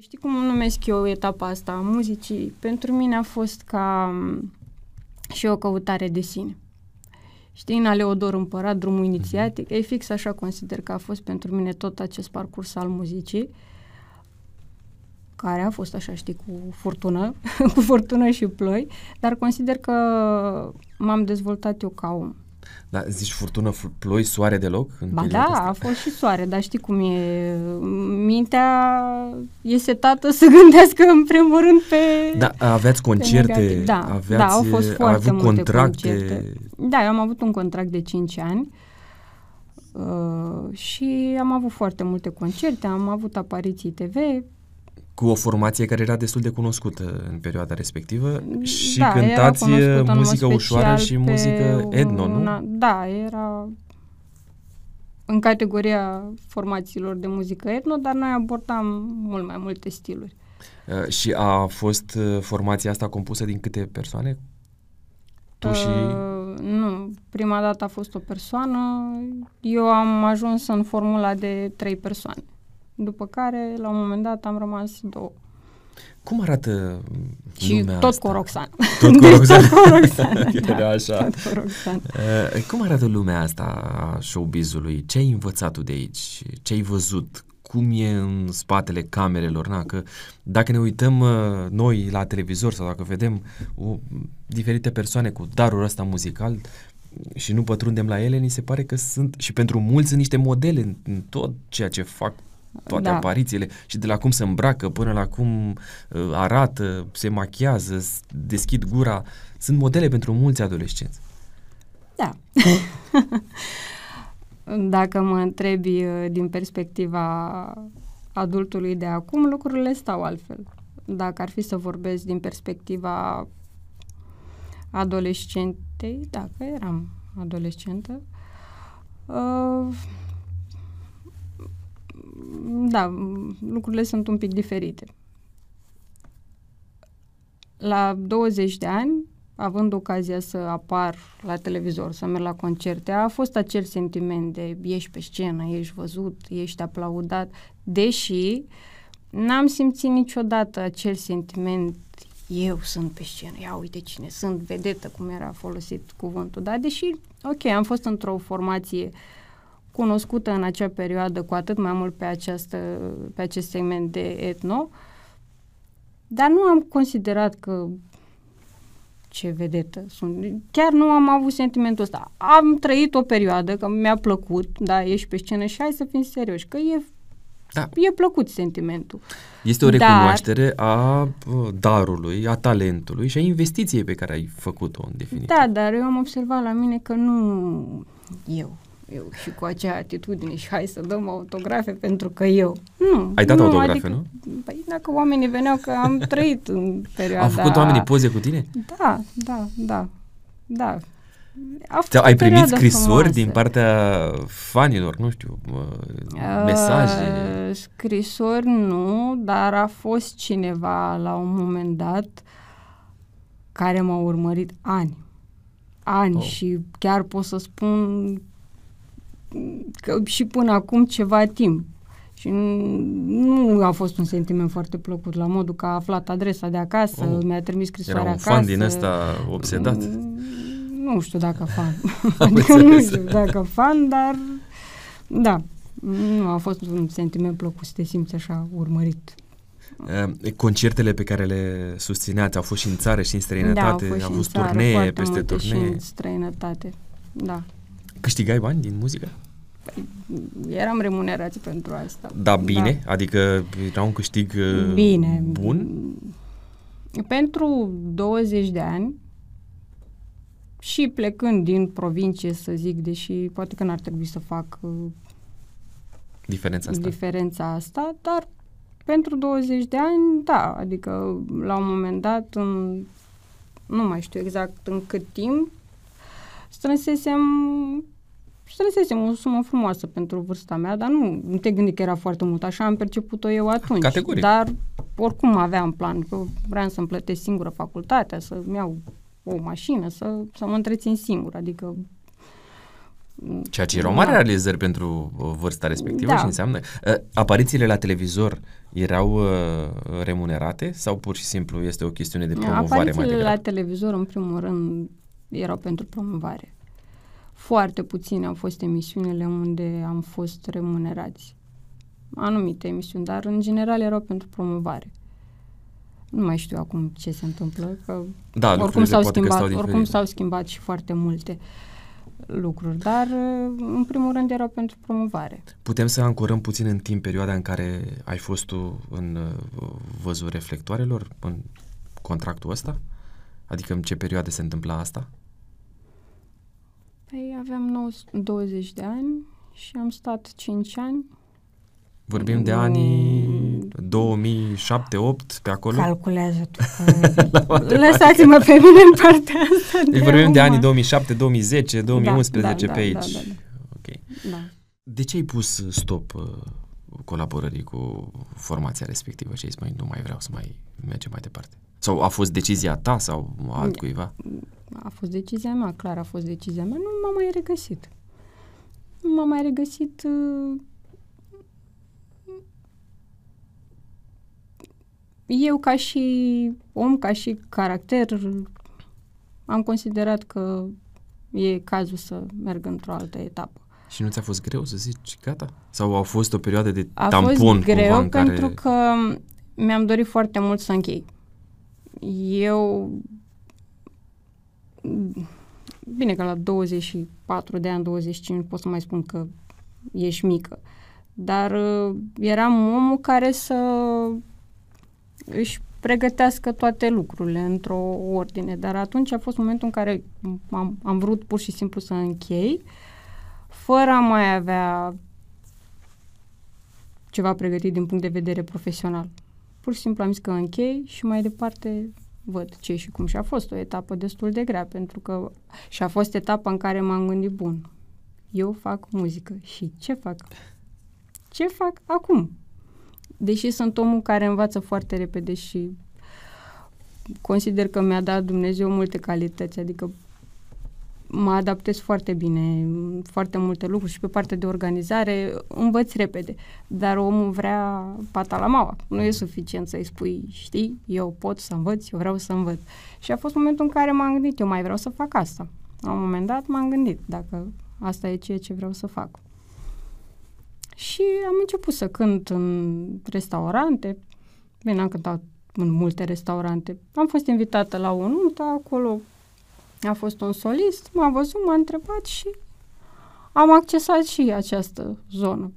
știi cum numesc eu etapa asta a muzicii? Pentru mine a fost ca și o căutare de sine. Știi, în Aleodor Împărat, drumul inițiatic, mm-hmm. e fix așa consider că a fost pentru mine tot acest parcurs al muzicii, care a fost așa, știi, cu furtună, cu furtună și ploi, dar consider că m-am dezvoltat eu ca om. Da, zici furtună, ploi, soare deloc? În ba da, asta? a fost și soare, dar știi cum e, mintea e setată să gândească în primul rând pe Da, aveați concerte, da, aveați, da, au fost foarte avut multe contracte. concerte. Da, eu am avut un contract de 5 ani uh, și am avut foarte multe concerte, am avut apariții TV, cu o formație care era destul de cunoscută în perioada respectivă și da, cântați muzică ușoară și muzică etno, nu? Da, era în categoria formațiilor de muzică etno, dar noi abordam mult mai multe stiluri. Uh, și a fost uh, formația asta compusă din câte persoane? Tu uh, și... Nu, prima dată a fost o persoană, eu am ajuns în formula de trei persoane. După care, la un moment dat, am rămas două. Cum arată și lumea tot asta? cu Roxana. Tot cu Roxana. tot cu Roxana, da. așa. Tot cu Roxana. Uh, cum arată lumea asta a showbizului? Ce ai învățat tu de aici? Ce ai văzut? Cum e în spatele camerelor? Na, că dacă ne uităm uh, noi la televizor sau dacă vedem uh, diferite persoane cu darul ăsta muzical, și nu pătrundem la ele, ni se pare că sunt, și pentru mulți sunt niște modele în, în tot ceea ce fac toate da. aparițiile și de la cum se îmbracă până la cum uh, arată, se machiază, deschid gura, sunt modele pentru mulți adolescenți. Da. Dacă mă întrebi uh, din perspectiva adultului de acum, lucrurile stau altfel. Dacă ar fi să vorbesc din perspectiva adolescentei, dacă eram adolescentă, uh, da, lucrurile sunt un pic diferite. La 20 de ani, având ocazia să apar la televizor, să merg la concerte, a fost acel sentiment de ești pe scenă, ești văzut, ești aplaudat, deși n-am simțit niciodată acel sentiment eu sunt pe scenă, ia uite cine sunt, vedetă cum era folosit cuvântul, dar deși, ok, am fost într-o formație uh, cunoscută în acea perioadă cu atât mai mult pe, această, pe acest segment de etno, dar nu am considerat că ce vedetă sunt. Chiar nu am avut sentimentul ăsta. Am trăit o perioadă, că mi-a plăcut, da, ești pe scenă și hai să fim serioși, că e, da. e plăcut sentimentul. Este o recunoaștere dar, a darului, a talentului și a investiției pe care ai făcut-o în definitiv. Da, dar eu am observat la mine că nu eu eu și cu acea atitudine și hai să dăm autografe pentru că eu. Nu. Ai dat nu, autografe, adică, nu? Păi dacă oamenii veneau că am trăit în perioada... Au făcut oamenii poze cu tine? Da, da, da, da. ai primit scrisori frumoasă. din partea fanilor, nu știu, uh, mesaje? Uh, scrisori nu, dar a fost cineva la un moment dat care m-a urmărit ani. Ani oh. și chiar pot să spun că și până acum ceva timp. Și nu a fost un sentiment foarte plăcut, la modul că a aflat adresa de acasă, oh. mi-a trimis scrisoarea Era un acasă. fan din ăsta obsedat? Mm, nu știu dacă fan. adică nu știu dacă fan, dar da, nu a fost un sentiment plăcut să te simți așa urmărit. Uh, concertele pe care le susțineați au fost și în țară și în străinătate? Da, au fost, au fost țară, turnee peste turnee? turnee? și în străinătate, da. Câștigai bani din muzică? Păi, eram remunerați pentru asta. Da, bine? Da. Adică era un câștig uh, bine. bun? Pentru 20 de ani și plecând din provincie, să zic, deși poate că n-ar trebui să fac uh, diferența asta. diferența asta, dar pentru 20 de ani, da, adică la un moment dat, în, nu mai știu exact în cât timp, strânsesem strânsesem o sumă frumoasă pentru vârsta mea, dar nu, nu te gândi că era foarte mult, așa am perceput-o eu atunci. Categoric. Dar oricum aveam plan, că vreau să-mi plătesc singură facultatea, să-mi iau o mașină, să, să mă întrețin singur, adică Ceea ce erau mari da. realizări pentru uh, vârsta respectivă da. și înseamnă... Uh, aparițiile la televizor erau uh, remunerate sau pur și simplu este o chestiune de promovare Aparițiile mai degrabă? la televizor, în primul rând, erau pentru promovare. Foarte puține au fost emisiunile unde am fost remunerați. Anumite emisiuni, dar în general erau pentru promovare. Nu mai știu acum ce se întâmplă, că da, oricum s-au, schimbat, că oricum s-au schimbat și foarte multe lucruri, dar în primul rând erau pentru promovare. Putem să ancorăm puțin în timp perioada în care ai fost tu în uh, văzul reflectoarelor, în contractul ăsta? Adică în ce perioade se întâmpla asta? Păi aveam 20 de ani și am stat 5 ani. Vorbim de anii 2007-8 pe acolo? Calculează tu. Lăsați-mă pe mine în partea asta. Deci vorbim de anii 2007, 2010, 2011 da, pe da, aici. Da, da, da. Ok. Da. De ce ai pus stop uh, colaborării cu formația respectivă și ai zis, nu mai vreau să mai mergem mai departe? Sau a fost decizia ta sau altcuiva? A fost decizia mea, clar a fost decizia mea. Nu m-am mai regăsit. Nu m-am mai regăsit uh, eu ca și om, ca și caracter, am considerat că e cazul să merg într-o altă etapă. Și nu ți-a fost greu să zici gata? Sau a fost o perioadă de a tampon fost greu în pentru care... că mi-am dorit foarte mult să închei. Eu bine că la 24 de ani, 25 pot să mai spun că ești mică, dar uh, eram omul care să își pregătească toate lucrurile într-o ordine. Dar atunci a fost momentul în care am, am vrut pur și simplu să închei, fără a mai avea ceva pregătit din punct de vedere profesional. Pur și simplu am zis că închei și mai departe văd ce și cum. Și a fost o etapă destul de grea, pentru că și a fost etapa în care m-am gândit, bun, eu fac muzică și ce fac? Ce fac acum? deși sunt omul care învață foarte repede și consider că mi-a dat Dumnezeu multe calități, adică mă adaptez foarte bine, foarte multe lucruri și pe partea de organizare învăț repede, dar omul vrea pata la maua. Nu e suficient să-i spui, știi, eu pot să învăț, eu vreau să învăț. Și a fost momentul în care m-am gândit, eu mai vreau să fac asta. La un moment dat m-am gândit dacă asta e ceea ce vreau să fac. Și am început să cânt în restaurante. Bine, am cântat în multe restaurante. Am fost invitată la o nuntă acolo. A fost un solist, m-a văzut, m-a întrebat și am accesat și această zonă.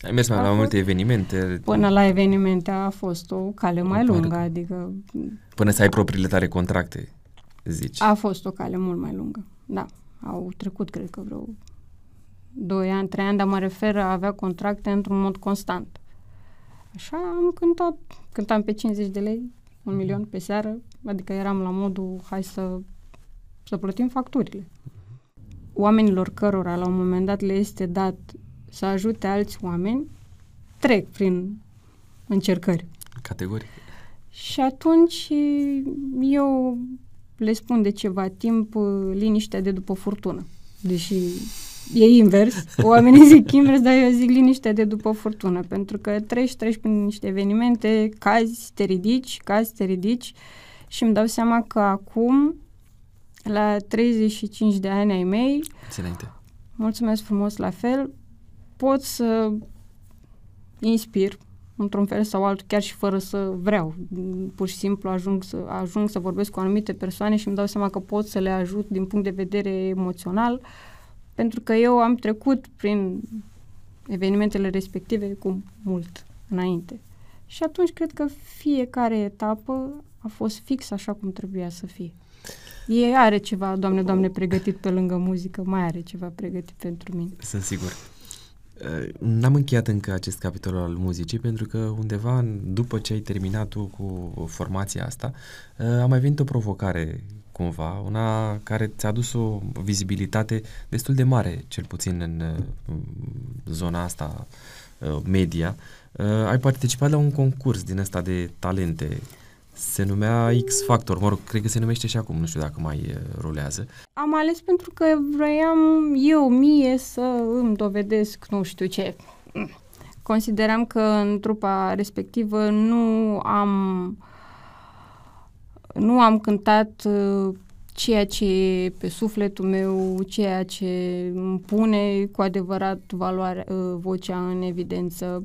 Ai mers mai la multe evenimente? Până la evenimente a fost o cale mai lungă, adică... Până să ai propriile tale contracte, zici? A fost o cale mult mai lungă, da. Au trecut, cred că, vreo 2 ani, 3 ani, dar mă refer a avea contracte într-un mod constant. Așa am cântat, cântam pe 50 de lei, un mhm. milion pe seară, adică eram la modul, hai să, să plătim facturile. Oamenilor cărora la un moment dat le este dat să ajute alți oameni, trec prin încercări. Categoric. Și atunci eu le spun de ceva timp liniștea de după furtună. Deși e invers. Oamenii zic invers, dar eu zic liniște de după furtună, pentru că treci, treci prin niște evenimente, cazi, te ridici, cazi, te ridici și îmi dau seama că acum, la 35 de ani ai mei, Excelente. mulțumesc frumos la fel, pot să inspir într-un fel sau altul, chiar și fără să vreau. Pur și simplu ajung să, ajung să vorbesc cu anumite persoane și îmi dau seama că pot să le ajut din punct de vedere emoțional, pentru că eu am trecut prin evenimentele respective cu mult înainte. Și atunci cred că fiecare etapă a fost fix așa cum trebuia să fie. E are ceva, Doamne, Doamne, pregătit pe lângă muzică, mai are ceva pregătit pentru mine. Sunt sigur. Uh, n-am încheiat încă acest capitol al muzicii pentru că undeva după ce ai terminat tu cu formația asta uh, a mai venit o provocare cumva, una care ți-a adus o vizibilitate destul de mare, cel puțin în uh, zona asta media. Ai participat la un concurs din ăsta de talente se numea X Factor, mă rog, cred că se numește și acum, nu știu dacă mai rulează. Am ales pentru că vroiam eu mie să îmi dovedesc nu știu ce. Consideram că în trupa respectivă nu am nu am cântat ceea ce e pe sufletul meu, ceea ce îmi pune cu adevărat valoare, vocea în evidență.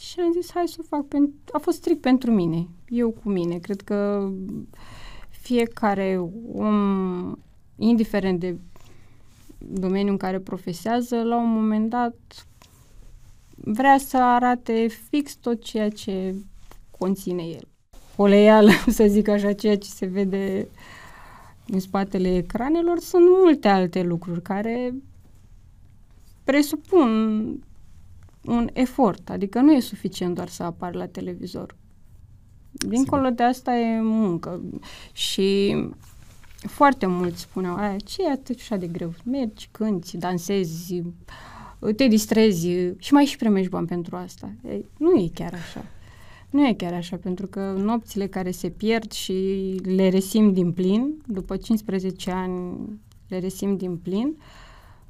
Și am zis, hai să o fac. A fost strict pentru mine, eu cu mine. Cred că fiecare om, indiferent de domeniul în care profesează, la un moment dat vrea să arate fix tot ceea ce conține el. Poleială, să zic așa, ceea ce se vede în spatele ecranelor, sunt multe alte lucruri care presupun un efort, adică nu e suficient doar să apar la televizor. Dincolo Sigur. de asta e muncă și foarte mulți spuneau, aia, ce e atât așa de greu? Mergi, cânti, dansezi, te distrezi și mai și primești bani pentru asta. E, nu e chiar așa. Nu e chiar așa, pentru că nopțile care se pierd și le resim din plin, după 15 ani le resim din plin, uh,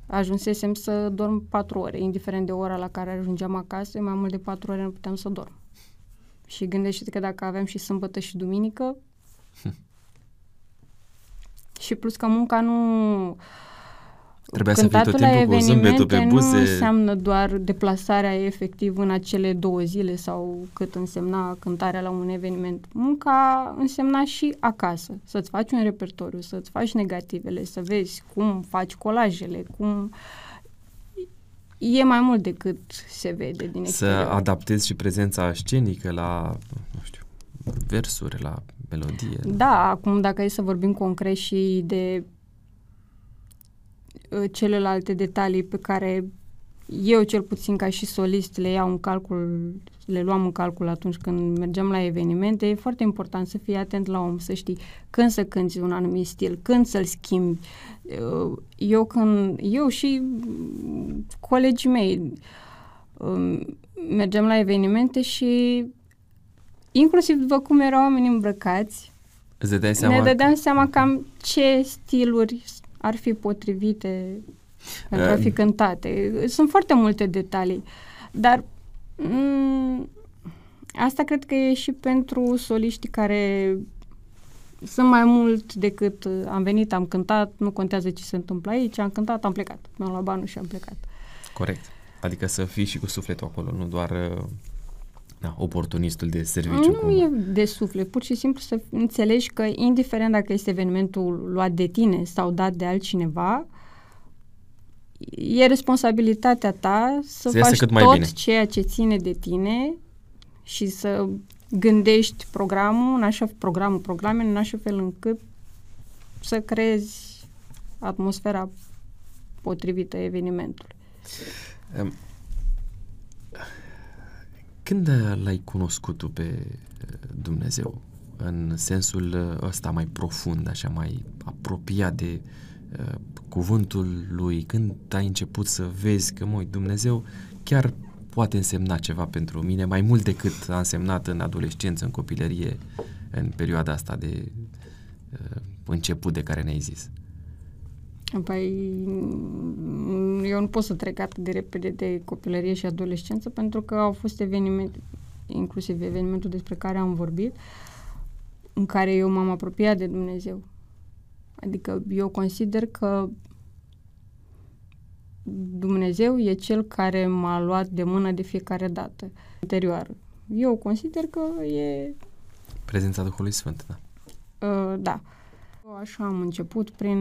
ajunsesem să dorm patru ore, indiferent de ora la care ajungeam acasă, mai mult de patru ore nu puteam să dorm. Și gândește că dacă aveam și sâmbătă și duminică, și plus că munca nu Trebuia să fii tot timpul cu zâmbetul pe buze. nu înseamnă doar deplasarea efectiv în acele două zile sau cât însemna cântarea la un eveniment. Munca însemna și acasă, să-ți faci un repertoriu, să-ți faci negativele, să vezi cum faci colajele, cum... E mai mult decât se vede din exterior. Să adaptezi și prezența scenică la, nu știu, versuri, la melodie. Da, acum dacă e să vorbim concret și de Uh, celelalte detalii pe care eu cel puțin ca și solist le iau în calcul, le luam în calcul atunci când mergem la evenimente, e foarte important să fii atent la om, să știi când să cânti un anumit stil, când să-l schimbi. Uh, eu când, eu și colegii mei um, mergem la evenimente și inclusiv după cum erau oamenii îmbrăcați, Îți seama? ne dădeam seama cam ce stiluri ar fi potrivite pentru a fi cântate. Sunt foarte multe detalii, dar m- asta cred că e și pentru soliștii care sunt mai mult decât am venit, am cântat, nu contează ce se întâmplă aici, am cântat, am plecat. Mi-am luat banul și am plecat. Corect. Adică să fii și cu sufletul acolo, nu doar da, oportunistul de serviciu. Nu cum... e de suflet, pur și simplu să înțelegi că indiferent dacă este evenimentul luat de tine sau dat de altcineva, e responsabilitatea ta să, să faci cât mai tot bine. ceea ce ține de tine și să gândești programul, în așa, programul, programe, în așa fel încât să creezi atmosfera potrivită evenimentului. Um, când l-ai cunoscut tu pe uh, Dumnezeu? În sensul uh, ăsta mai profund, așa mai apropiat de uh, cuvântul lui, când ai început să vezi că, măi, Dumnezeu chiar poate însemna ceva pentru mine, mai mult decât a însemnat în adolescență, în copilărie, în perioada asta de uh, început de care ne-ai zis? Păi, eu nu pot să trec atât de repede de copilărie și adolescență pentru că au fost evenimente, inclusiv evenimentul despre care am vorbit, în care eu m-am apropiat de Dumnezeu. Adică eu consider că Dumnezeu e cel care m-a luat de mână de fiecare dată, interioară. Eu consider că e... Prezența Duhului Sfânt, da. Uh, da. Așa am început prin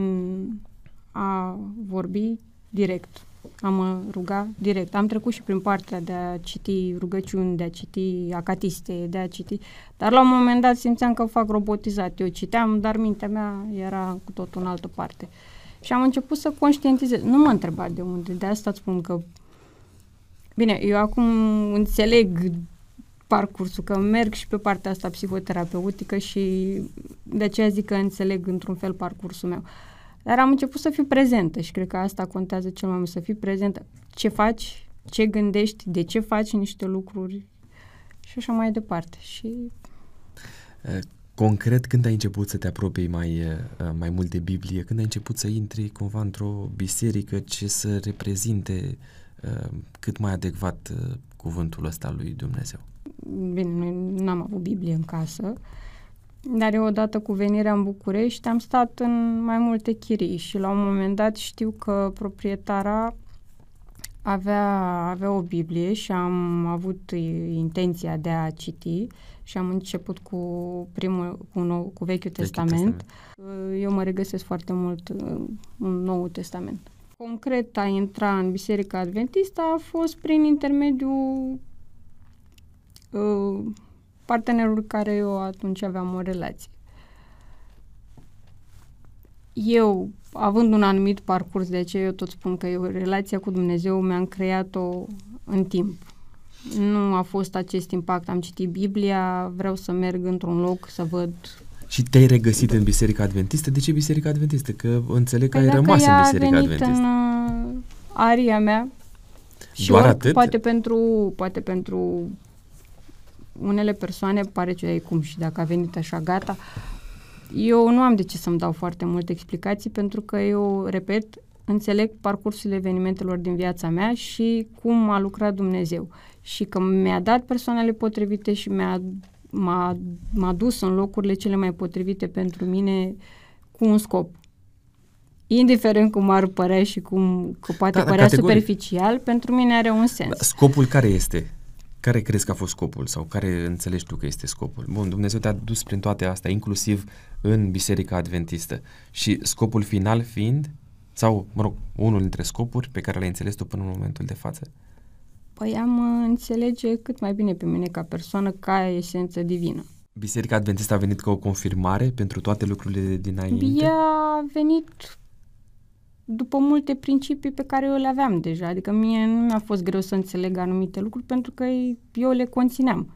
a vorbi direct, a mă ruga direct. Am trecut și prin partea de a citi rugăciuni, de a citi acatiste, de a citi... Dar la un moment dat simțeam că fac robotizat. Eu citeam, dar mintea mea era cu tot în altă parte. Și am început să conștientizez. Nu mă întreba de unde, de asta îți spun că... Bine, eu acum înțeleg parcursul, că merg și pe partea asta psihoterapeutică și de aceea zic că înțeleg într-un fel parcursul meu. Dar am început să fiu prezentă și cred că asta contează cel mai mult, să fii prezentă. Ce faci, ce gândești, de ce faci niște lucruri și așa mai departe. Și Concret, când ai început să te apropii mai, mai mult de Biblie, când ai început să intri cumva într-o biserică ce să reprezinte cât mai adecvat cuvântul ăsta lui Dumnezeu? Bine, noi n-am avut Biblie în casă, dar eu odată cu venirea în București am stat în mai multe chirii și la un moment dat știu că proprietara avea, avea o Biblie și am avut intenția de a citi și am început cu primul, cu, nou, cu Vechiul Testament. Testament. Eu mă regăsesc foarte mult în Noul Testament. Concret, a intra în Biserica Adventistă a fost prin intermediul uh, partenerului care eu atunci aveam o relație. Eu, având un anumit parcurs, de aceea eu tot spun că eu relația cu Dumnezeu mi-am creat-o în timp. Nu a fost acest impact. Am citit Biblia, vreau să merg într-un loc să văd și te-ai regăsit în Biserica Adventistă? De ce Biserica Adventistă? Că înțeleg că păi ai rămas în Biserica Adventistă. în uh, aria mea. Și Doar atât? Poate pentru, poate pentru unele persoane pare ce cum și dacă a venit așa gata. Eu nu am de ce să-mi dau foarte multe explicații pentru că eu, repet, înțeleg parcursul evenimentelor din viața mea și cum a lucrat Dumnezeu. Și că mi-a dat persoanele potrivite și mi-a, m-a, m-a dus în locurile cele mai potrivite pentru mine cu un scop. Indiferent cum ar părea și cum că poate da, da părea categoric. superficial, pentru mine are un sens. Da, scopul care este? Care crezi că a fost scopul sau care înțelegi tu că este scopul? Bun, Dumnezeu te-a dus prin toate astea, inclusiv în Biserica Adventistă. Și scopul final fiind, sau, mă rog, unul dintre scopuri pe care le-ai înțeles tu până în momentul de față? Păi am uh, înțelege cât mai bine pe mine ca persoană, ca esență divină. Biserica Adventistă a venit ca o confirmare pentru toate lucrurile dinainte? Ea a venit după multe principii pe care eu le aveam deja. Adică mie nu mi-a fost greu să înțeleg anumite lucruri pentru că eu le conțineam.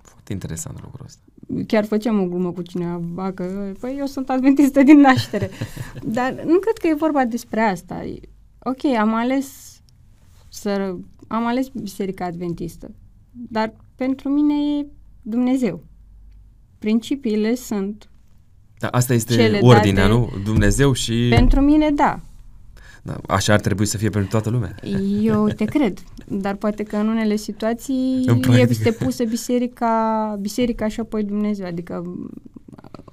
Foarte interesant lucrul ăsta. Chiar făceam o glumă cu cineva că păi, eu sunt adventistă din naștere. Dar nu cred că e vorba despre asta. Ok, am ales să am ales biserica adventistă. Dar pentru mine e Dumnezeu. Principiile sunt da, asta este cele ordinea, date, nu? Dumnezeu și... Pentru mine, da. da. Așa ar trebui să fie pentru toată lumea. Eu te cred, dar poate că în unele situații în este pusă biserica, biserica și apoi Dumnezeu. Adică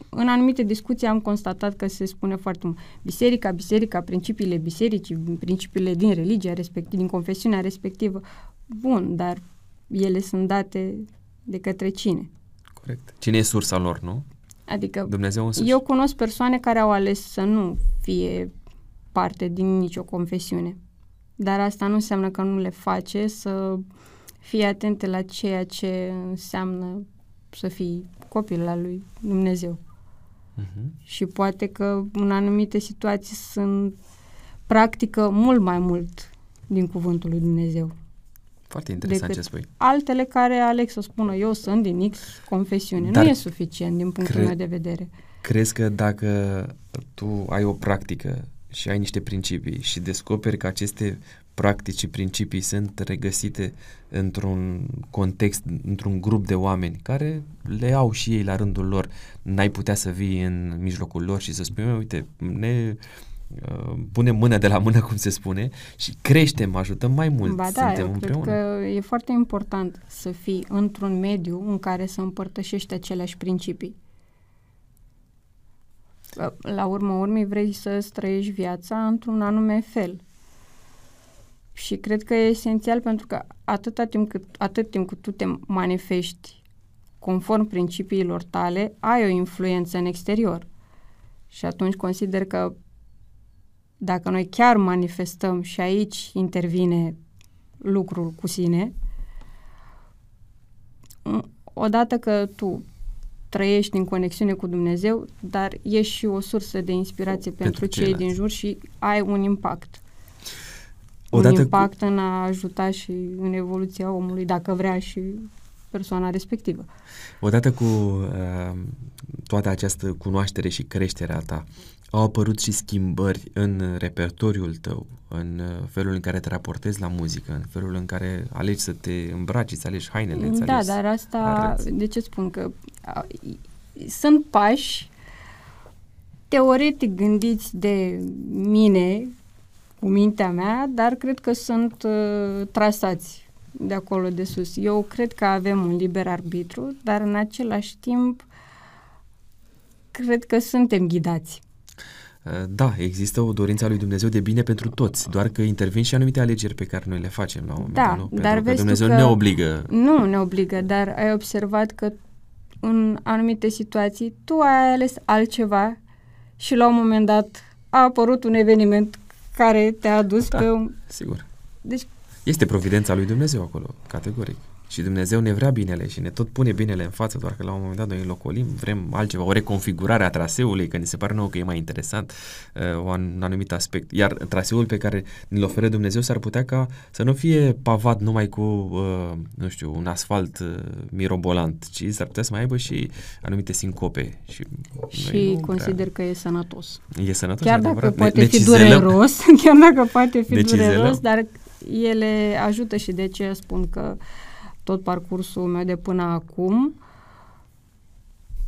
în anumite discuții am constatat că se spune foarte mult biserica, biserica, principiile bisericii, principiile din religia respectivă, din confesiunea respectivă. Bun, dar ele sunt date de către cine? Corect. Cine e sursa lor, nu? Adică Dumnezeu însuși. eu cunosc persoane care au ales să nu fie parte din nicio confesiune. Dar asta nu înseamnă că nu le face să fie atente la ceea ce înseamnă să fii copil al lui Dumnezeu. Uh-huh. Și poate că în anumite situații sunt practică mult mai mult din cuvântul lui Dumnezeu. Foarte interesant ce spui. Altele care aleg să spună eu sunt din X confesiune. Dar nu e suficient din punctul cre- meu de vedere. Crezi că dacă tu ai o practică și ai niște principii și descoperi că aceste practici și principii sunt regăsite într-un context, într-un grup de oameni care le au și ei la rândul lor, n-ai putea să vii în mijlocul lor și să spui, uite, ne uh, punem mână de la mână, cum se spune, și creștem, ajutăm mai mult, ba da, suntem eu împreună. cred că e foarte important să fii într-un mediu în care să împărtășești aceleași principii. La urmă urmei vrei să trăiești viața într-un anume fel. Și cred că e esențial pentru că atâta timp cât, atât timp cât tu te manifesti conform principiilor tale, ai o influență în exterior. Și atunci consider că dacă noi chiar manifestăm și aici intervine lucrul cu sine, odată că tu trăiești în conexiune cu Dumnezeu, dar ești și o sursă de inspirație pentru, pentru cei din jur și ai un impact. Odată un impact cu... în a ajuta și în evoluția omului, dacă vrea și persoana respectivă. Odată cu uh, toată această cunoaștere și creșterea ta, au apărut și schimbări în repertoriul tău, în uh, felul în care te raportezi la muzică, în felul în care alegi să te îmbraci, să alegi hainele, Da, alegi dar asta, arăți. de ce spun că a, sunt pași teoretic gândiți de mine, cu mintea mea, dar cred că sunt uh, trasați de acolo de sus. Eu cred că avem un liber arbitru, dar în același timp cred că suntem ghidați. Uh, da, există o dorință a lui Dumnezeu de bine pentru toți, doar că intervin și anumite alegeri pe care noi le facem la un moment da, nu? dar că Dumnezeu că ne obligă. Nu ne obligă, dar ai observat că în anumite situații tu ai ales altceva și la un moment dat a apărut un eveniment care te-a dus da, pe un... sigur. Deci este providența lui Dumnezeu acolo, categoric. Și Dumnezeu ne vrea binele și ne tot pune binele în față, doar că la un moment dat noi înlocolim, vrem altceva, o reconfigurare a traseului, că ni se pare nouă că e mai interesant uh, un anumit aspect. Iar traseul pe care ne-l oferă Dumnezeu s-ar putea ca să nu fie pavat numai cu, uh, nu știu, un asfalt uh, mirobolant, ci s-ar putea să mai aibă și anumite sincope. Și, și consider prea... că e sănătos. E sănătos, Chiar dacă poate ne fi dureros, chiar dacă poate fi dureros, dar ele ajută și de ce spun că tot parcursul meu de până acum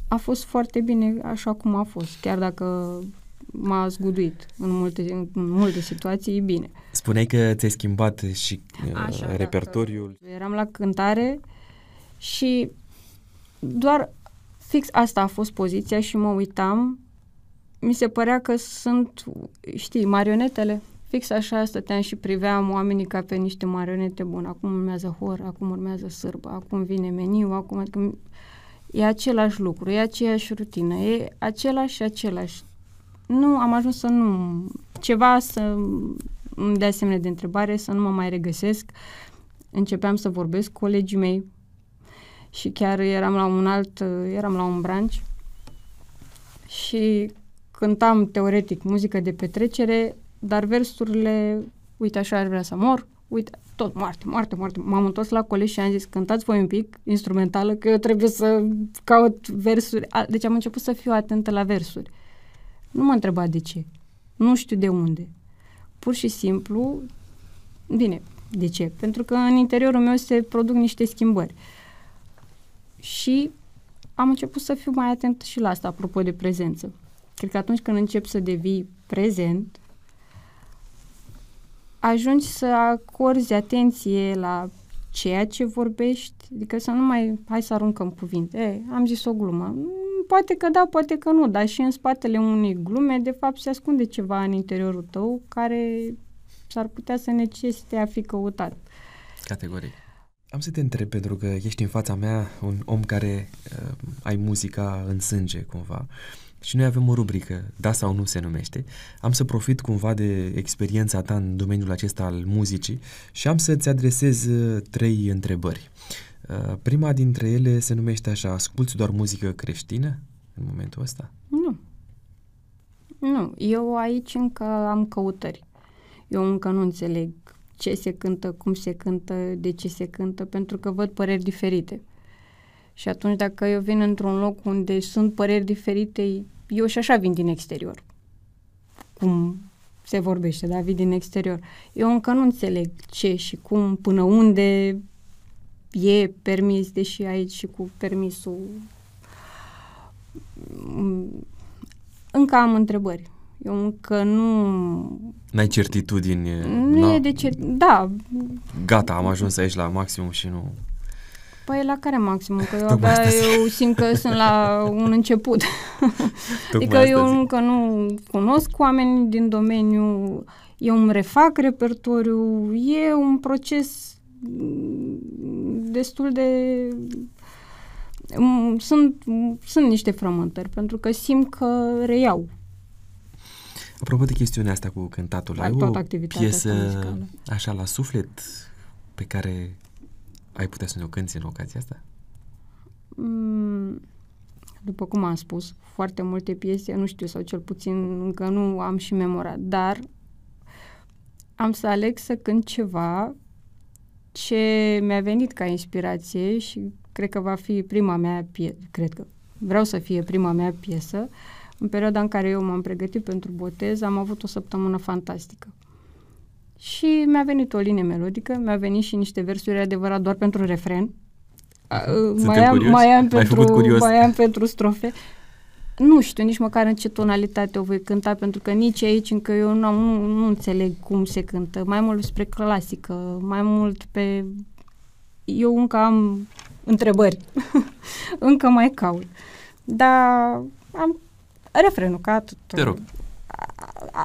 a fost foarte bine așa cum a fost, chiar dacă m-a zguduit în multe, în multe situații, bine. Spuneai că ți-ai schimbat și uh, așa, repertoriul. Eram la cântare și doar fix asta a fost poziția și mă uitam. Mi se părea că sunt, știi, marionetele Fix așa stăteam și priveam oamenii ca pe niște marionete bune. Acum urmează hor, acum urmează sârbă, acum vine meniu, acum... Adică e același lucru, e aceeași rutină, e același și același. Nu, am ajuns să nu... Ceva să îmi dea semne de întrebare, să nu mă mai regăsesc. Începeam să vorbesc cu colegii mei și chiar eram la un alt, eram la un branch și cântam teoretic muzică de petrecere, dar versurile, uite așa ar vrea să mor, uite, tot moarte, moarte, moarte. M-am întors la colegi și am zis, cântați voi un pic instrumentală, că eu trebuie să caut versuri. Deci am început să fiu atentă la versuri. Nu mă întreba de ce. Nu știu de unde. Pur și simplu, bine, de ce? Pentru că în interiorul meu se produc niște schimbări. Și am început să fiu mai atent și la asta, apropo de prezență. Cred că atunci când încep să devii prezent, ajungi să acorzi atenție la ceea ce vorbești, adică să nu mai, hai să aruncăm cuvinte, e, am zis o glumă, mm, poate că da, poate că nu, dar și în spatele unei glume, de fapt, se ascunde ceva în interiorul tău care s-ar putea să necesite a fi căutat. Categoric. Am să te întreb, pentru că ești în fața mea un om care uh, ai muzica în sânge, cumva. Uh, și noi avem o rubrică, da sau nu se numește. Am să profit cumva de experiența ta în domeniul acesta al muzicii și am să-ți adresez uh, trei întrebări. Uh, prima dintre ele se numește așa, asculți doar muzică creștină în momentul ăsta? Nu. Nu, eu aici încă am căutări. Eu încă nu înțeleg ce se cântă, cum se cântă, de ce se cântă, pentru că văd păreri diferite. Și atunci dacă eu vin într-un loc unde sunt păreri diferite, eu și așa vin din exterior. Cum se vorbește, da? Vin din exterior. Eu încă nu înțeleg ce și cum, până unde e permis, deși aici și cu permisul încă am întrebări. Eu încă nu... N-ai certitudini. Nu na, e de ce... Da, Gata, am ajuns aici la maximum și nu... Păi la care maximum? Că eu Tocmai abia asta zic. eu simt că sunt la un început. Tocmai adică asta eu zic. încă nu cunosc oamenii din domeniu, eu îmi refac repertoriu, e un proces mm, destul de... mm, Sunt, sunt niște frământări, pentru că simt că reiau Apropo de chestiunea asta cu cântatul, La ai o toată activitatea asta piesă muzicală. așa la suflet pe care ai putea să ne o cânti în ocazia asta? Mm, după cum am spus, foarte multe piese, nu știu, sau cel puțin încă nu am și memorat, dar am să aleg să cânt ceva ce mi-a venit ca inspirație și cred că va fi prima mea piesă, cred că vreau să fie prima mea piesă. În perioada în care eu m-am pregătit pentru botez, am avut o săptămână fantastică. Și mi-a venit o linie melodică, mi-a venit și niște versuri adevărat doar pentru refren. A, Suntem mai, am, curioși. mai, am M-ai făcut pentru, curios. mai am pentru strofe. Nu știu nici măcar în ce tonalitate o voi cânta, pentru că nici aici încă eu nu, am- nu, nu înțeleg cum se cântă. Mai mult spre clasică, mai mult pe... Eu încă am întrebări. încă mai caut. Dar am refrenul, ca atât. Te rog.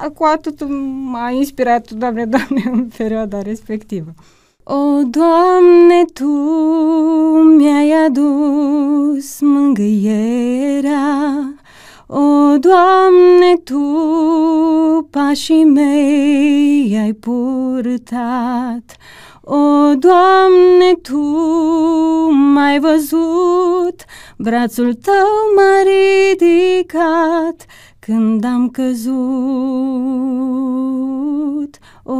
A- Cu atât m-a inspirat, Doamne, Doamne, în perioada respectivă. O, Doamne, Tu mi-ai adus mângâierea, O, Doamne, Tu pașii mei ai purtat, O, Doamne, Tu m-ai văzut, brațul Tău m-a ridicat când am căzut, o,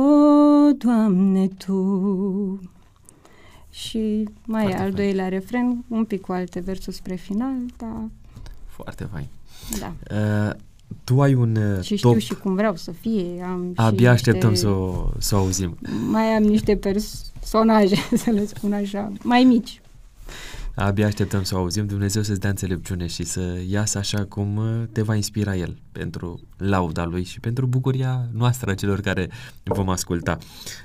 Doamne, Tu. Și mai Foarte e al fain. doilea refren, un pic cu alte versuri spre final, dar Foarte fain. da. Uh, tu ai un uh, Și știu top, și cum vreau să fie. Am și abia așteptăm niște, să o, să o auzim. Mai am niște personaje, să le spun așa, mai mici. Abia așteptăm să o auzim. Dumnezeu să-ți dea înțelepciune și să iasă așa cum uh, te va inspira El pentru lauda Lui și pentru bucuria noastră a celor care vom asculta.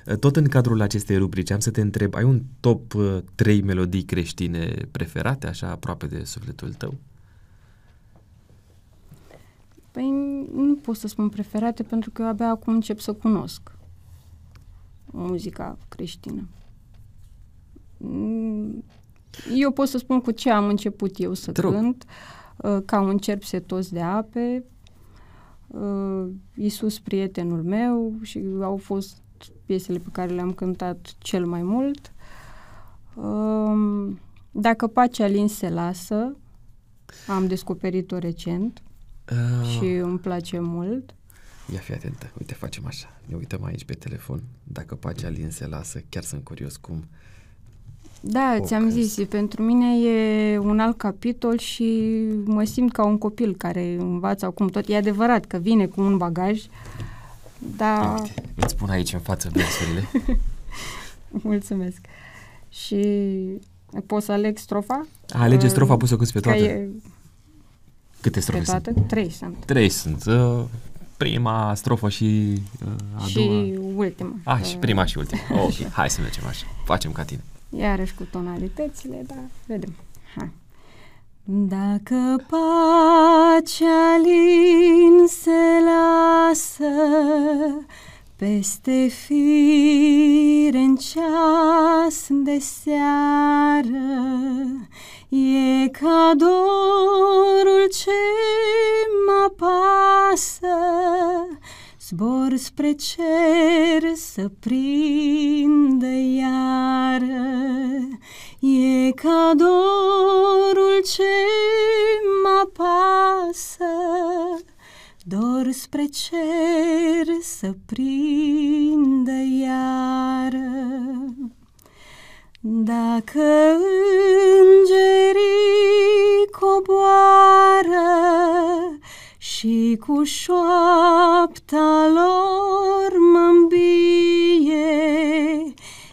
Uh, Tot în cadrul acestei rubrici am să te întreb, ai un top uh, 3 melodii creștine preferate, așa aproape de sufletul tău? Păi nu pot să spun preferate pentru că eu abia acum încep să cunosc muzica creștină. Mm, Eu pot să spun cu ce am început eu să Te rog. cânt, uh, ca un cerb setos de ape, uh, Iisus prietenul meu și au fost piesele pe care le-am cântat cel mai mult. Um, Dacă pacea lin se lasă, am descoperit-o recent Uh, și îmi place mult. Ia fi atentă, uite facem așa, ne uităm aici pe telefon, dacă pacea Lin se lasă, chiar sunt curios cum... Da, O, ți-am că- zis, pentru mine e un alt capitol și mă simt ca un copil care învață acum tot. E adevărat că vine cu un bagaj, Ia dar uite, îți pun aici în față versurile. mulțumesc. Și pot să aleg strofa? Alege Uh, strofa, pus-o câți pe Că toate. e Câte pe strofe sunt? toate? Trei sunt. Trei sunt. Uh, prima strofă și uh, a și doua. ultima. Ah, și Uh, prima și ultima. Ok, hai să mergem așa. Facem ca tine. Iarăși cu tonalitățile, dar vedem. Hai. Dacă pacea lin se lasă peste fire în ceas de seară, e ca dorul ce mă pasă, Zbor spre cer să prindă iară, E ca dorul ce mă pasă, Dor spre cer să prindă iară. Dacă îngerii coboară și cu șoapta lor mă îmbie,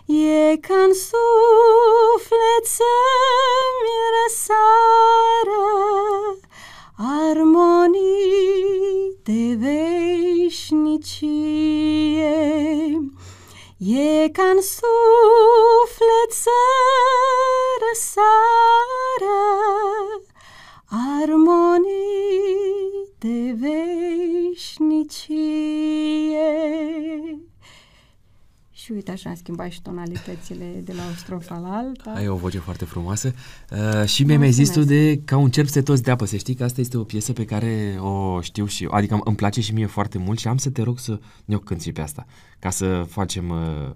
E ca-n suflet să-mi răsară Armonii de veșnicie. E ca-n suflet să răsară armonii de veșnicie. Și uite așa am schimbat și tonalitățile de la o strofă la alta. Ai o voce foarte frumoasă. Uh, și mi-ai mai zis tu de ca un cerb setos de apă. Să știi că asta este o piesă pe care o știu și adică îmi place și mie foarte mult și am să te rog să ne o cânti pe asta. Ca să facem uh,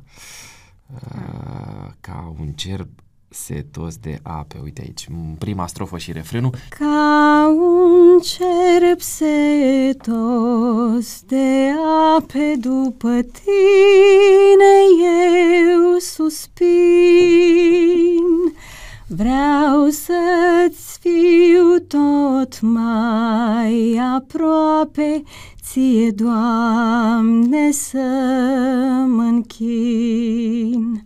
uh, ca un cerb setos de ape. Uite aici, prima strofă și refrenul. Ca un cerb setos de ape după tine eu suspin. Vreau să-ți fiu tot mai aproape, ție, Doamne, să mă închin.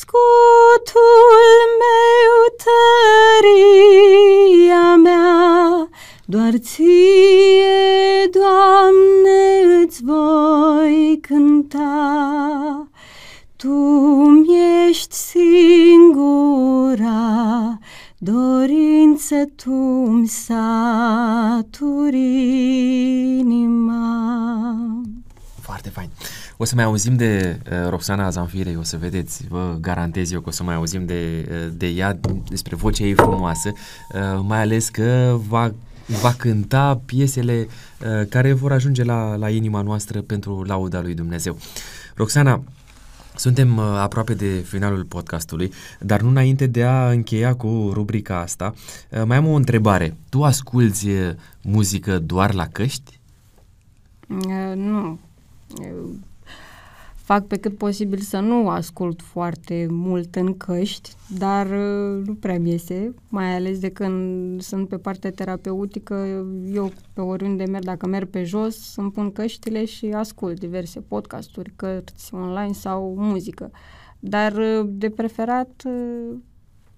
Scutul meu, tăria mea, doar ție, Doamne, îți voi cânta. Tu ești singura dorință, tu-mi saturi inima. Foarte fain. O să mai auzim de uh, Roxana Zanfirei, o să vedeți, vă garantez eu că o să mai auzim de, uh, de ea, despre vocea ei frumoasă, uh, mai ales că va, va cânta piesele uh, care vor ajunge la, la inima noastră pentru lauda lui Dumnezeu. Roxana, suntem uh, aproape de finalul podcastului, dar nu înainte de a încheia cu rubrica asta, uh, mai am o întrebare. Tu asculți uh, muzică doar la căști? Uh, nu. Eu fac pe cât posibil să nu ascult foarte mult în căști, dar uh, nu prea mi iese, mai ales de când sunt pe partea terapeutică, eu pe oriunde merg, dacă merg pe jos, îmi pun căștile și ascult diverse podcasturi, cărți online sau muzică. Dar uh, de preferat uh,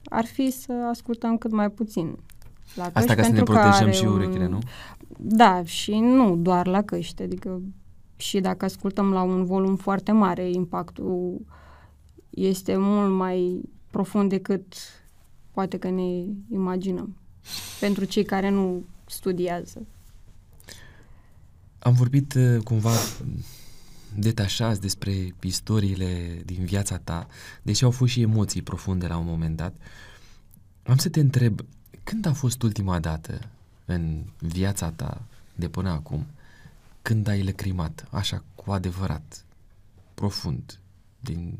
ar fi să ascultăm cât mai puțin. La căști, Asta ca să ne protejăm și urechile, un... nu? Da, și nu doar la căști, adică și dacă ascultăm la un volum foarte mare, impactul este mult mai profund decât poate că ne imaginăm. Pentru cei care nu studiază. Am vorbit uh, cumva detașați despre istoriile din viața ta, deși au fost și emoții profunde la un moment dat. Am să te întreb, când a fost ultima dată în viața ta de până acum când ai lăcrimat, așa cu adevărat, profund, din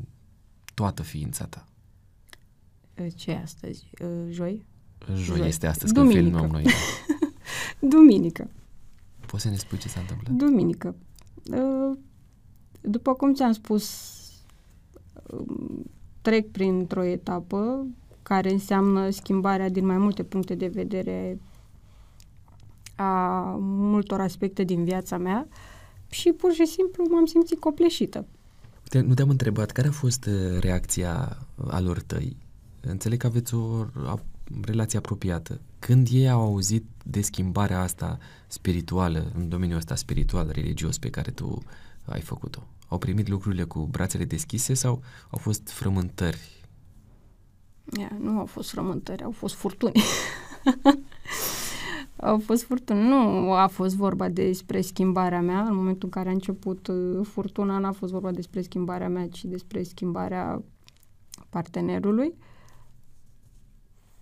toată ființa ta? Ce e astăzi? Joi? Joi, Joi. este astăzi, Duminică. când filmăm noi. Duminică. Poți să ne spui ce s-a întâmplat? Duminică. După cum ți-am spus, trec printr-o etapă care înseamnă schimbarea din mai multe puncte de vedere a multor aspecte din viața mea și pur și simplu m-am simțit copleșită. Te, nu te-am întrebat care a fost uh, reacția alor tăi. Înțeleg că aveți o a, relație apropiată. Când ei au auzit de schimbarea asta spirituală, în domeniul ăsta spiritual, religios pe care tu ai făcut-o, au primit lucrurile cu brațele deschise sau au fost frământări? Yeah, nu au fost frământări, au fost furtuni. Au fost furtuni. Nu a fost vorba despre schimbarea mea. În momentul în care a început uh, furtuna, n-a fost vorba despre schimbarea mea, ci despre schimbarea partenerului.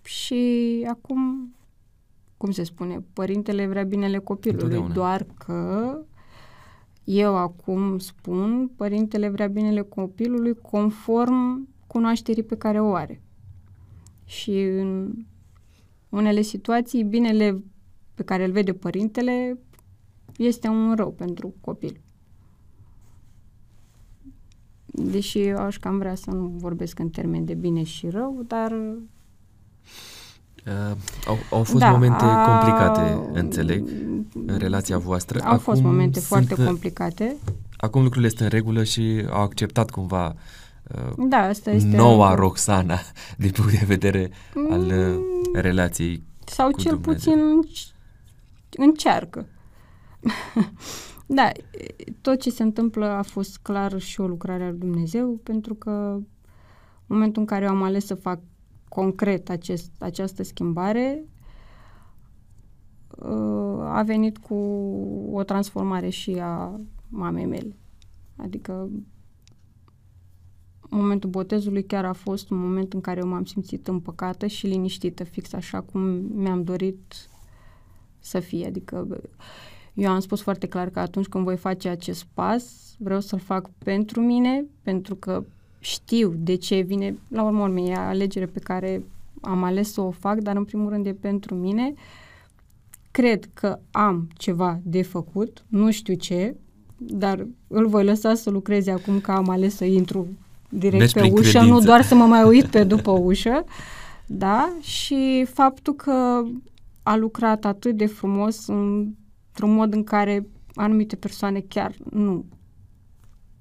Și acum, cum se spune, părintele vrea binele copilului, Întotdeauna. doar că eu acum spun, părintele vrea binele copilului conform cunoașterii pe care o are. Și în unele situații, binele pe care îl vede părintele este un rău pentru copil. Deși eu aș cam vrea să nu vorbesc în termen de bine și rău, dar... Uh, au, au fost da, momente a, complicate, înțeleg, în relația voastră. Au acum fost momente sunt, foarte complicate. Acum lucrurile sunt în regulă și au acceptat cumva uh, da, asta este noua Roxana din punct de vedere al uh, relației Sau cu cel Dumnezeu. puțin încearcă. Da, tot ce se întâmplă a fost clar și o lucrare a lui Dumnezeu, pentru că în momentul în care eu am ales să fac concret acest, această schimbare, uh, a venit cu o transformare și a mamei mele. Adică momentul botezului chiar a fost un moment în care eu m-am simțit împăcată și liniștită, fix așa cum mi-am dorit să fie. Adică eu am spus foarte clar că atunci când voi face acest pas, vreau să-l fac pentru mine, pentru că știu de ce vine, la urmă urmă, e alegere pe care am ales să o fac, dar în primul rând e pentru mine. Cred că am ceva de făcut, nu știu ce, dar îl voi lăsa să lucreze acum că am ales să intru direct deci, pe ușă, credință. nu doar să mă mai uit pe după ușă, da? Și faptul că a lucrat atât de frumos într-un mod în care anumite persoane chiar nu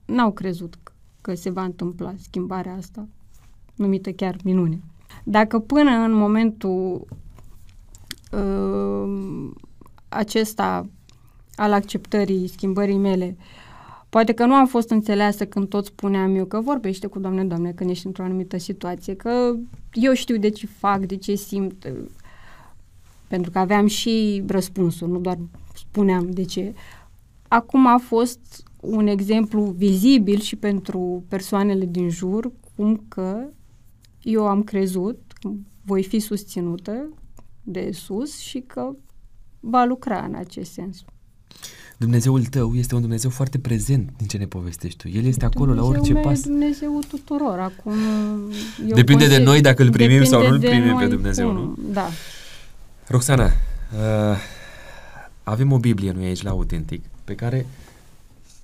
n-au crezut că se va întâmpla schimbarea asta, numită chiar minune. Dacă până în momentul uh, acesta al acceptării schimbării mele, poate că nu am fost înțeleasă când tot spuneam eu că vorbește cu Doamne, Doamne, când ești într-o anumită situație, că eu știu de ce fac, de ce simt, pentru că aveam și răspunsul, nu doar spuneam de ce. Acum a fost un exemplu vizibil și pentru persoanele din jur, cum că eu am crezut, voi fi susținută de sus și că va lucra în acest sens. Dumnezeul tău este un Dumnezeu foarte prezent din ce ne povestești tu. El este acolo Dumnezeu la orice pas. Dumnezeu tuturor. Acum, eu Depinde consider, de noi dacă îl primim sau nu îl primim pe Dumnezeu, cum, nu? Da. Roxana, uh, avem o Biblie noi aici la Autentic pe care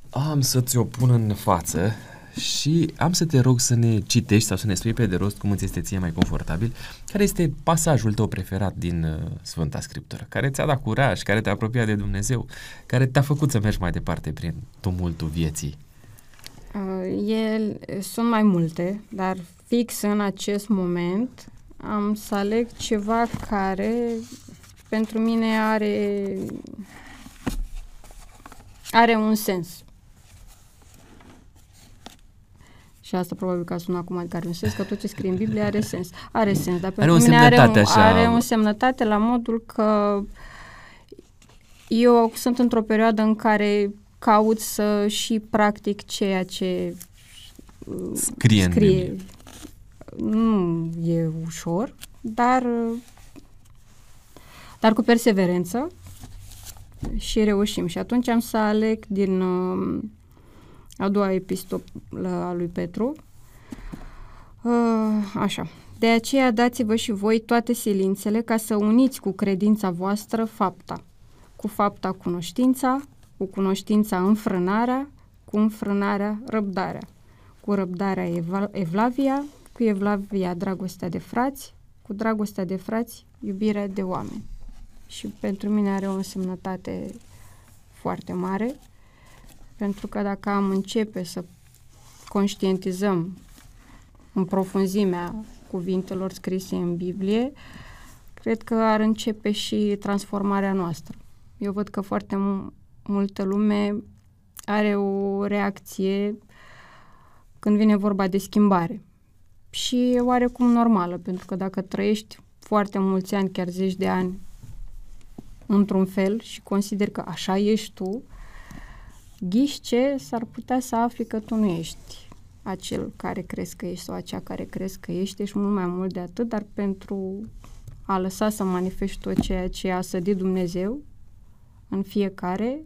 am să ți-o pun în față și am să te rog să ne citești sau să ne spui pe de rost cum îți este ție mai confortabil, care este pasajul tău preferat din uh, Sfânta Scriptură, care ți-a dat curaj, care te-a apropiat de Dumnezeu, care te-a făcut să mergi mai departe prin tumultul vieții. Uh, el, sunt mai multe, dar fix în acest moment am să aleg ceva care pentru mine are are un sens. Și asta probabil că a sunat acum care un sens, că tot ce scrie în Biblie are sens. Are sens, dar pentru are mine are un, așa... are o semnătate la modul că eu sunt într-o perioadă în care caut să și practic ceea ce scrie, scrie. Nu e ușor, dar dar cu perseverență și reușim. Și atunci am să aleg din uh, a doua epistolă a lui Petru. Uh, așa. De aceea dați-vă și voi toate silințele ca să uniți cu credința voastră fapta. Cu fapta cunoștința, cu cunoștința înfrânarea, cu înfrânarea răbdarea. Cu răbdarea evlavia, cu evlavia dragostea de frați, cu dragostea de frați iubirea de oameni. Și pentru mine are o însemnătate foarte mare pentru că dacă am începe să conștientizăm în profunzimea cuvintelor scrise în Biblie, cred că ar începe și transformarea noastră. Eu văd că foarte multă lume are o reacție când vine vorba de schimbare. Și e oarecum normală, pentru că dacă trăiești foarte mulți ani, chiar zeci de ani, într-un fel și consider că așa ești tu, ghiși ce s-ar putea să afli că tu nu ești acel care crezi că ești sau acea care crezi că ești, ești mult mai mult de atât, dar pentru a lăsa să manifesti tot ceea ce a sădit Dumnezeu în fiecare,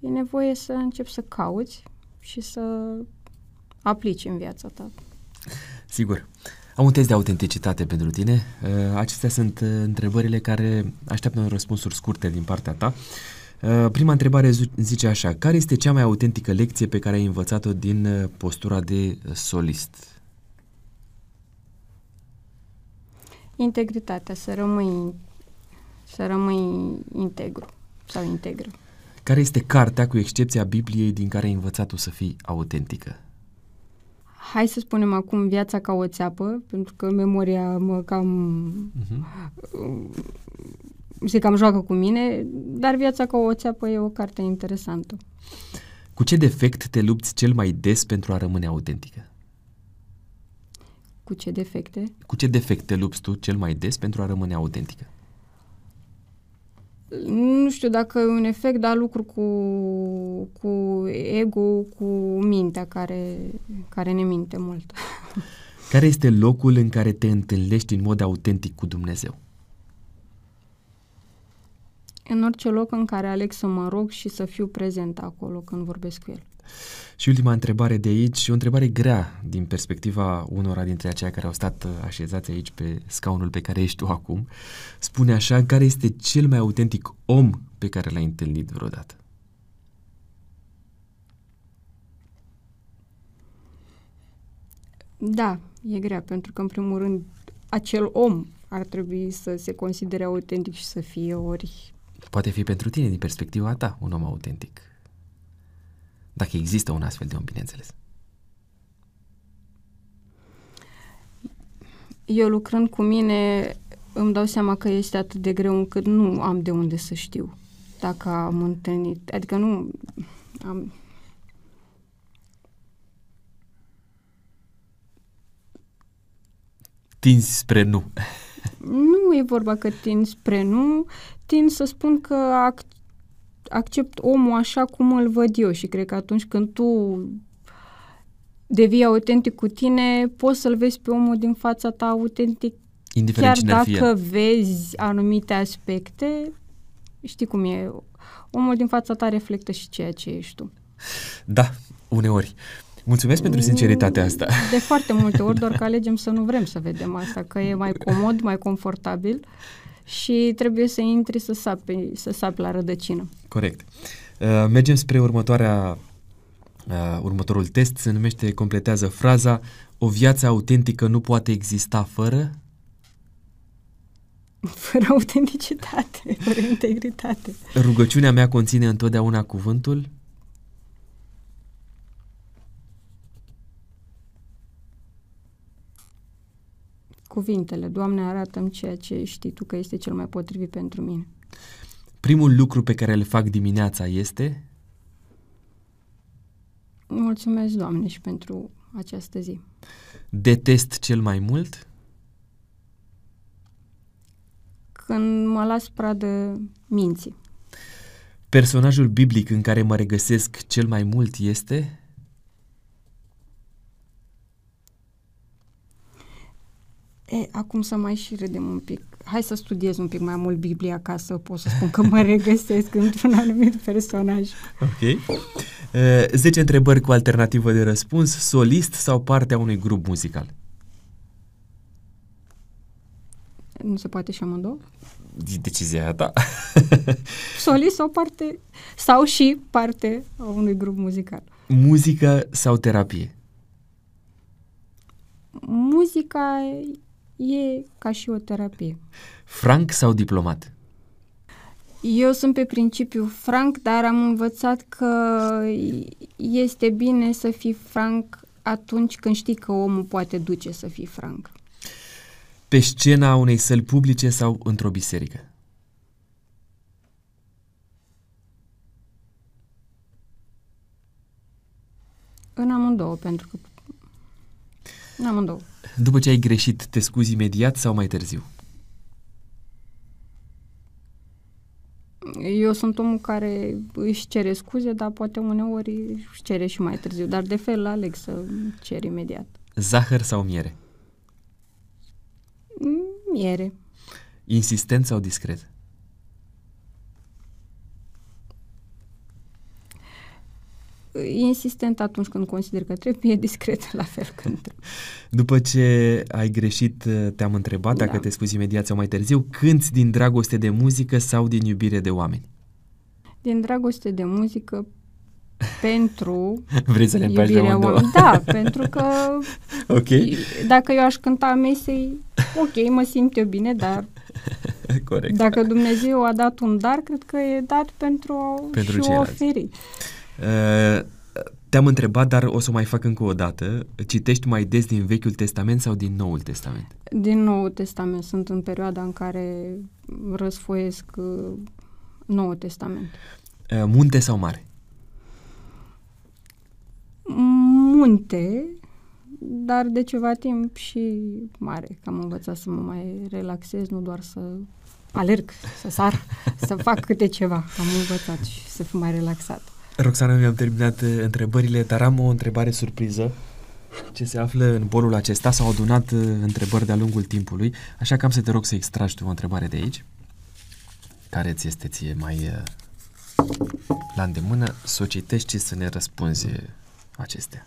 e nevoie să începi să cauți și să aplici în viața ta. Sigur. Am un test de autenticitate pentru tine. Uh, acestea sunt uh, întrebările care așteaptă un răspunsuri scurte din partea ta. Uh, prima întrebare zice așa, care este cea mai autentică lecție pe care ai învățat-o din uh, postura de solist? Integritatea, să rămâi, să rămâi integru sau integră. Care este cartea, cu excepția Bibliei, din care ai învățat-o să fii autentică? Hai să spunem acum viața ca o țeapă, pentru că memoria mă cam uh-huh se cam joacă cu mine, Dar Viața ca o țeapă e o carte interesantă. Cu ce defect te lupți cel mai des pentru a rămâne autentică? Cu ce defecte? Cu ce defect te lupți tu cel mai des pentru a rămâne autentică? Nu știu dacă e un efect, dar lucru cu, cu ego, cu mintea care, care ne minte mult. Care este locul în care te întâlnești în mod autentic cu Dumnezeu? În orice loc în care aleg să mă rog și să fiu prezent acolo când vorbesc cu El. Și ultima întrebare de aici, o întrebare grea din perspectiva unora dintre aceia care au stat uh, așezați aici pe scaunul pe care ești tu acum. Spune așa, care este cel mai autentic om pe care l-ai întâlnit vreodată? Da, e grea, pentru că, în primul rând, acel om ar trebui să se considere autentic și să fie ori... Poate fi pentru tine, din perspectiva ta, un om autentic. Dacă există un astfel de om, bineînțeles. Eu lucrând cu mine îmi dau seama că este atât de greu încât nu am de unde să știu dacă am întâlnit. Adică nu am... Tinzi spre nu. Nu e vorba că tind spre nu, tind să spun că ac- accept omul așa cum îl văd eu și cred că atunci când tu devii autentic cu tine, poți să-l vezi pe omul din fața ta autentic Indiferent chiar cine dacă fie. vezi anumite aspecte, știi cum e, omul din fața ta reflectă și ceea ce ești tu. Da, uneori. Mulțumesc pentru sinceritatea asta. De foarte multe ori, doar că alegem să nu vrem să vedem asta, că e mai comod, mai confortabil și trebuie să intri să sapi, să sapi la rădăcină. Corect. Uh, mergem spre următoarea, uh, următorul test, se numește Completează fraza O viață autentică nu poate exista fără... Fără autenticitate, fără integritate. Rugăciunea mea conține întotdeauna cuvântul... Cuvintele, Doamne, arată-mi ceea ce știi Tu că este cel mai potrivit pentru mine. Primul lucru pe care îl fac dimineața este... Mulțumesc, Doamne, și pentru această zi. Detest cel mai mult... Când mă las pradă minții. Personajul biblic în care mă regăsesc cel mai mult este... E, acum să mai și redem un pic. Hai să studiez un pic mai mult Biblia ca să pot să spun că mă regăsesc într-un anumit personaj. Ok. Uh, 10 întrebări cu alternativă de răspuns, solist sau parte a unui grup muzical? Nu se poate și amândouă? E Decizia ta. Solist sau parte, sau și parte a unui grup muzical. Muzică sau terapie? Muzica e ca și o terapie. Frank sau diplomat? Eu sunt pe principiu franc, dar am învățat că este bine să fii franc atunci când știi că omul poate duce să fii franc. Pe scena unei săli publice sau într-o biserică? În amândouă, pentru că în amândouă. După ce ai greșit, te scuzi imediat sau mai târziu? Eu sunt omul care își cere scuze, dar poate uneori își cere și mai târziu. Dar de fel aleg să cer imediat. Zahăr sau miere? Miere. Insistent sau discret? Insistent atunci când consider că trebuie, discret la fel când trebuie. După ce ai greșit, te-am întrebat dacă Da. te scuzi imediat sau mai târziu, cânți din dragoste de muzică sau din iubire de oameni? Din dragoste de muzică pentru Vrei să le împaci de iubirea amândouă? oamenilor. Da, pentru că Ok, dacă eu aș cânta mesei, ok, mă simt eu bine, dar corect. dacă Dumnezeu a dat un dar, cred că e dat pentru a Pentru și o ceilalți. oferi. Uh, te-am întrebat, dar o să o mai fac încă o dată. Citești mai des din Vechiul Testament sau din Noul Testament? Din Nou Testament sunt în perioada în care răsfoiesc uh, Noul Testament. Uh, munte sau mare? Munte, dar de ceva timp și mare, că am învățat să mă mai relaxez, nu doar să alerg, să sar, să fac câte ceva. Am învățat și să fiu mai relaxat. Roxana, mi-am terminat uh, întrebările, dar am o întrebare surpriză ce se află în bolul acesta. S-au adunat uh, întrebări de-a lungul timpului, așa că am să te rog să extragi tu o întrebare de aici, care ți este ție mai uh, la îndemână, să o citești și să ne răspunzi acestea.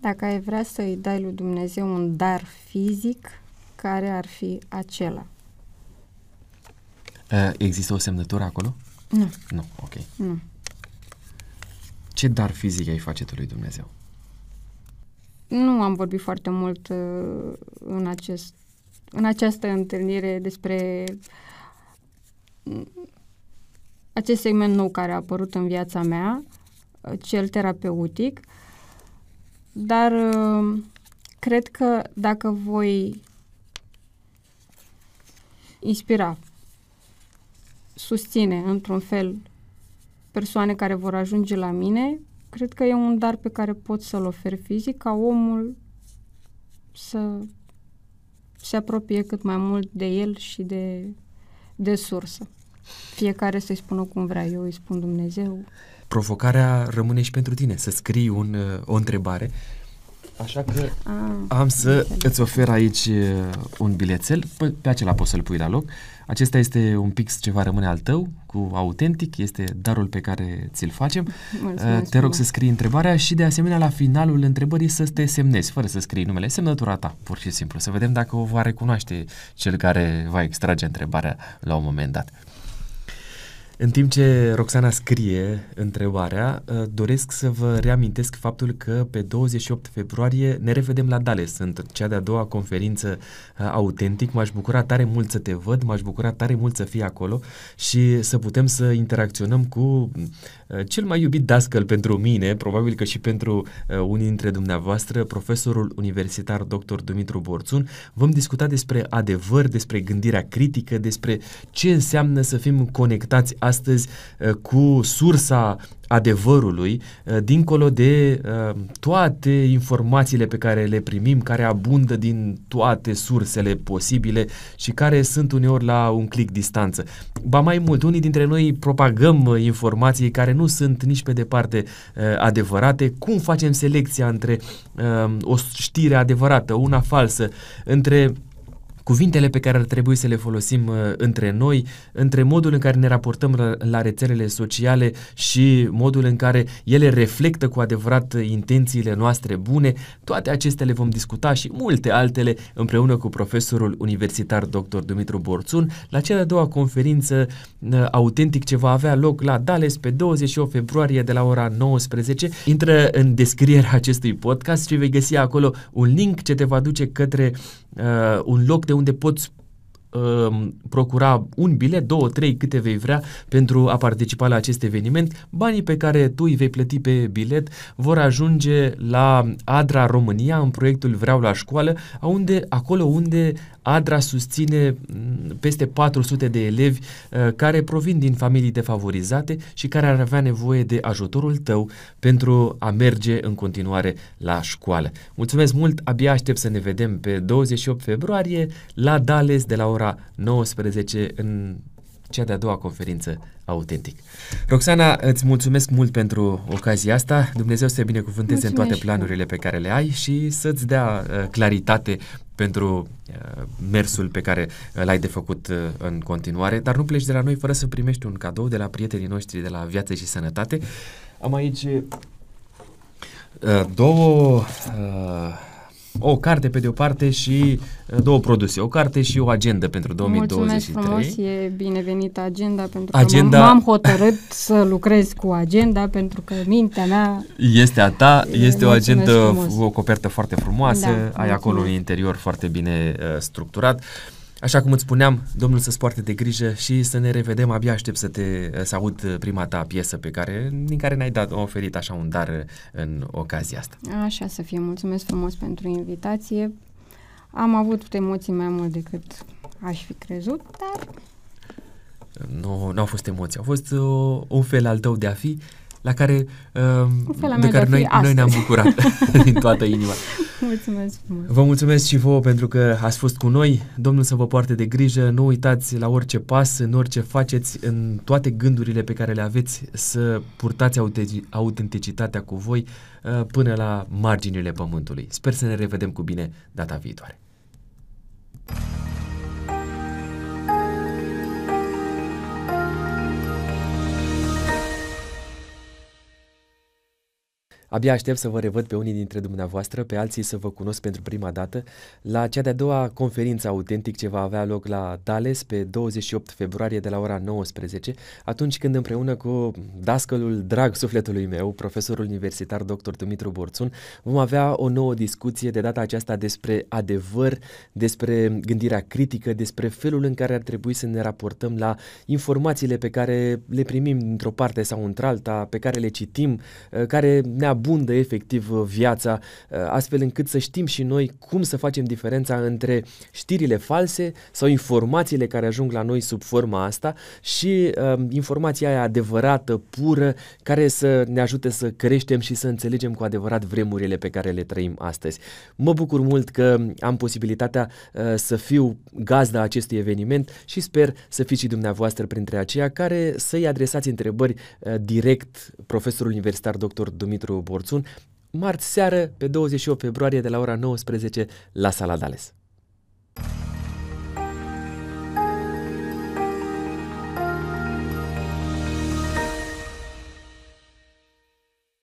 Dacă ai vrea să-i dai lui Dumnezeu un dar fizic, care ar fi acela? Există o semnătură acolo? Nu. Nu, ok. Nu. Ce dar fizic ai face tu lui Dumnezeu? Nu am vorbit foarte mult uh, în, acest, în această întâlnire despre mm, acest segment nou care a apărut în viața mea, uh, cel terapeutic, dar uh, cred că dacă voi inspira, susține într-un fel persoane care vor ajunge la mine, cred că e un dar pe care pot să-l ofer fizic ca omul să se apropie cât mai mult de el și de, de sursă. Fiecare să-i spună cum vrea, eu îi spun Dumnezeu. Provocarea rămâne și pentru tine, să scrii un, o întrebare Așa că A, ah, am să înțeleg. îți ofer aici uh, un bilețel, pe, pe acela poți să-l pui la loc. Acesta este un pix ce va rămâne al tău, cu autentic, este darul pe care ți-l facem. Mulțumesc, uh, te rog să scrii întrebarea și de asemenea la finalul întrebării să te semnezi, fără să scrii numele, semnătura ta, pur și simplu, să vedem dacă o va recunoaște cel care va extrage întrebarea la un moment dat. În timp ce Roxana scrie întrebarea, uh, doresc să vă reamintesc faptul că pe 28 februarie ne revedem la Dales, sunt cea de-a doua conferință uh, autentic. M-aș bucura tare mult să te văd, m-aș bucura tare mult să fii acolo și să putem să interacționăm cu uh, cel mai iubit dascăl pentru mine, probabil că și pentru unii dintre dumneavoastră, profesorul universitar dr. Dumitru Borțun. Vom discuta despre adevăr, despre gândirea critică, despre ce înseamnă să fim conectați astăzi uh, cu sursa adevărului, uh, dincolo de uh, toate informațiile pe care le primim, care abundă din toate sursele posibile și care sunt uneori la un clic distanță. Ba mai mult, unii dintre noi propagăm informații care nu sunt nici pe departe adevărate. Cum facem selecția între o știre adevărată, una falsă, între cuvintele pe care ar trebui să le folosim uh, între noi, între modul în care ne raportăm la, la rețelele sociale și modul în care ele reflectă cu adevărat intențiile noastre bune, toate acestea le vom discuta și multe altele împreună cu profesorul universitar dr. Dumitru Borțun la cea de-a doua conferință uh, autentic ce va avea loc la Dales pe 28 februarie de la ora 19. Intră în descrierea acestui podcast și vei găsi acolo un link ce te va duce către uh, un loc de unde poți uh, procura un bilet, două, trei, câte vei vrea pentru a participa la acest eveniment. Banii pe care tu îi vei plăti pe bilet vor ajunge la Adra România în proiectul Vreau la școală, unde, acolo unde Adra susține mm, peste 400 de elevi uh, care provin din familii defavorizate și care ar avea nevoie de ajutorul tău pentru a merge în continuare la școală. Mulțumesc mult, abia aștept să ne vedem pe 28 februarie la Dales de la ora 19 în cea de-a doua conferință autentic. Roxana, îți mulțumesc mult pentru ocazia asta. Dumnezeu să te binecuvânteze în toate planurile pe care le ai și să-ți dea uh, claritate pentru uh, mersul pe care uh, l-ai de făcut uh, în continuare, dar nu pleci de la noi fără să primești un cadou de la prietenii noștri de la Viață și Sănătate. Am aici uh, două uh, o carte pe de o parte și uh, două produse, o carte și o agenda pentru 2023. Mulțumesc frumos, e binevenită agenda pentru agenda... că m-am hotărât să lucrez cu agenda pentru că mintea mea este a ta, este o agenda, frumos. o copertă foarte frumoasă, da, ai mulțumesc. acolo un interior foarte bine uh, structurat. Uh, Așa cum îți spuneam, Domnul să-ți poarte de grijă și să ne revedem. Abia aștept să te să aud prima ta piesă pe care, din care ne-ai dat, oferit așa un dar în ocazia asta. Așa să fie. Mulțumesc frumos pentru invitație. Am avut emoții mai mult decât aș fi crezut, dar nu, nu au fost emoții, au fost uh, un fel al tău de a fi la care, uh, de care de noi, noi ne-am bucurat din toată inima. Mulțumesc frumos! Vă mulțumesc și vouă pentru că ați fost cu noi. Domnul să vă poarte de grijă. Nu uitați la orice pas, în orice faceți, în toate gândurile pe care le aveți, să purtați autenticitatea cu voi uh, până la marginile pământului. Sper să ne revedem cu bine data viitoare. Abia aștept să vă revăd pe unii dintre dumneavoastră, pe alții să vă cunosc pentru prima dată la cea de-a doua conferință autentic ce va avea loc la Dales pe 28 februarie de la ora 19, atunci când împreună cu dascălul drag sufletului meu, profesorul universitar dr. Dumitru Borțun, vom avea o nouă discuție de data aceasta despre adevăr, despre gândirea critică, despre felul în care ar trebui să ne raportăm la informațiile pe care le primim într-o parte sau într-alta, pe care le citim, care ne abundă efectiv uh, viața, uh, astfel încât să știm și noi cum să facem diferența între știrile false sau informațiile care ajung la noi sub forma asta și uh, informația aia adevărată, pură, care să ne ajute să creștem și să înțelegem cu adevărat vremurile pe care le trăim astăzi. Mă bucur mult că am posibilitatea uh, să fiu gazda acestui eveniment și sper să fiți și dumneavoastră printre aceia care să-i adresați întrebări uh, direct profesorul universitar dr. Dumitru Borțun, marți seară, pe 28 februarie, de la ora 19, la Sala Dales.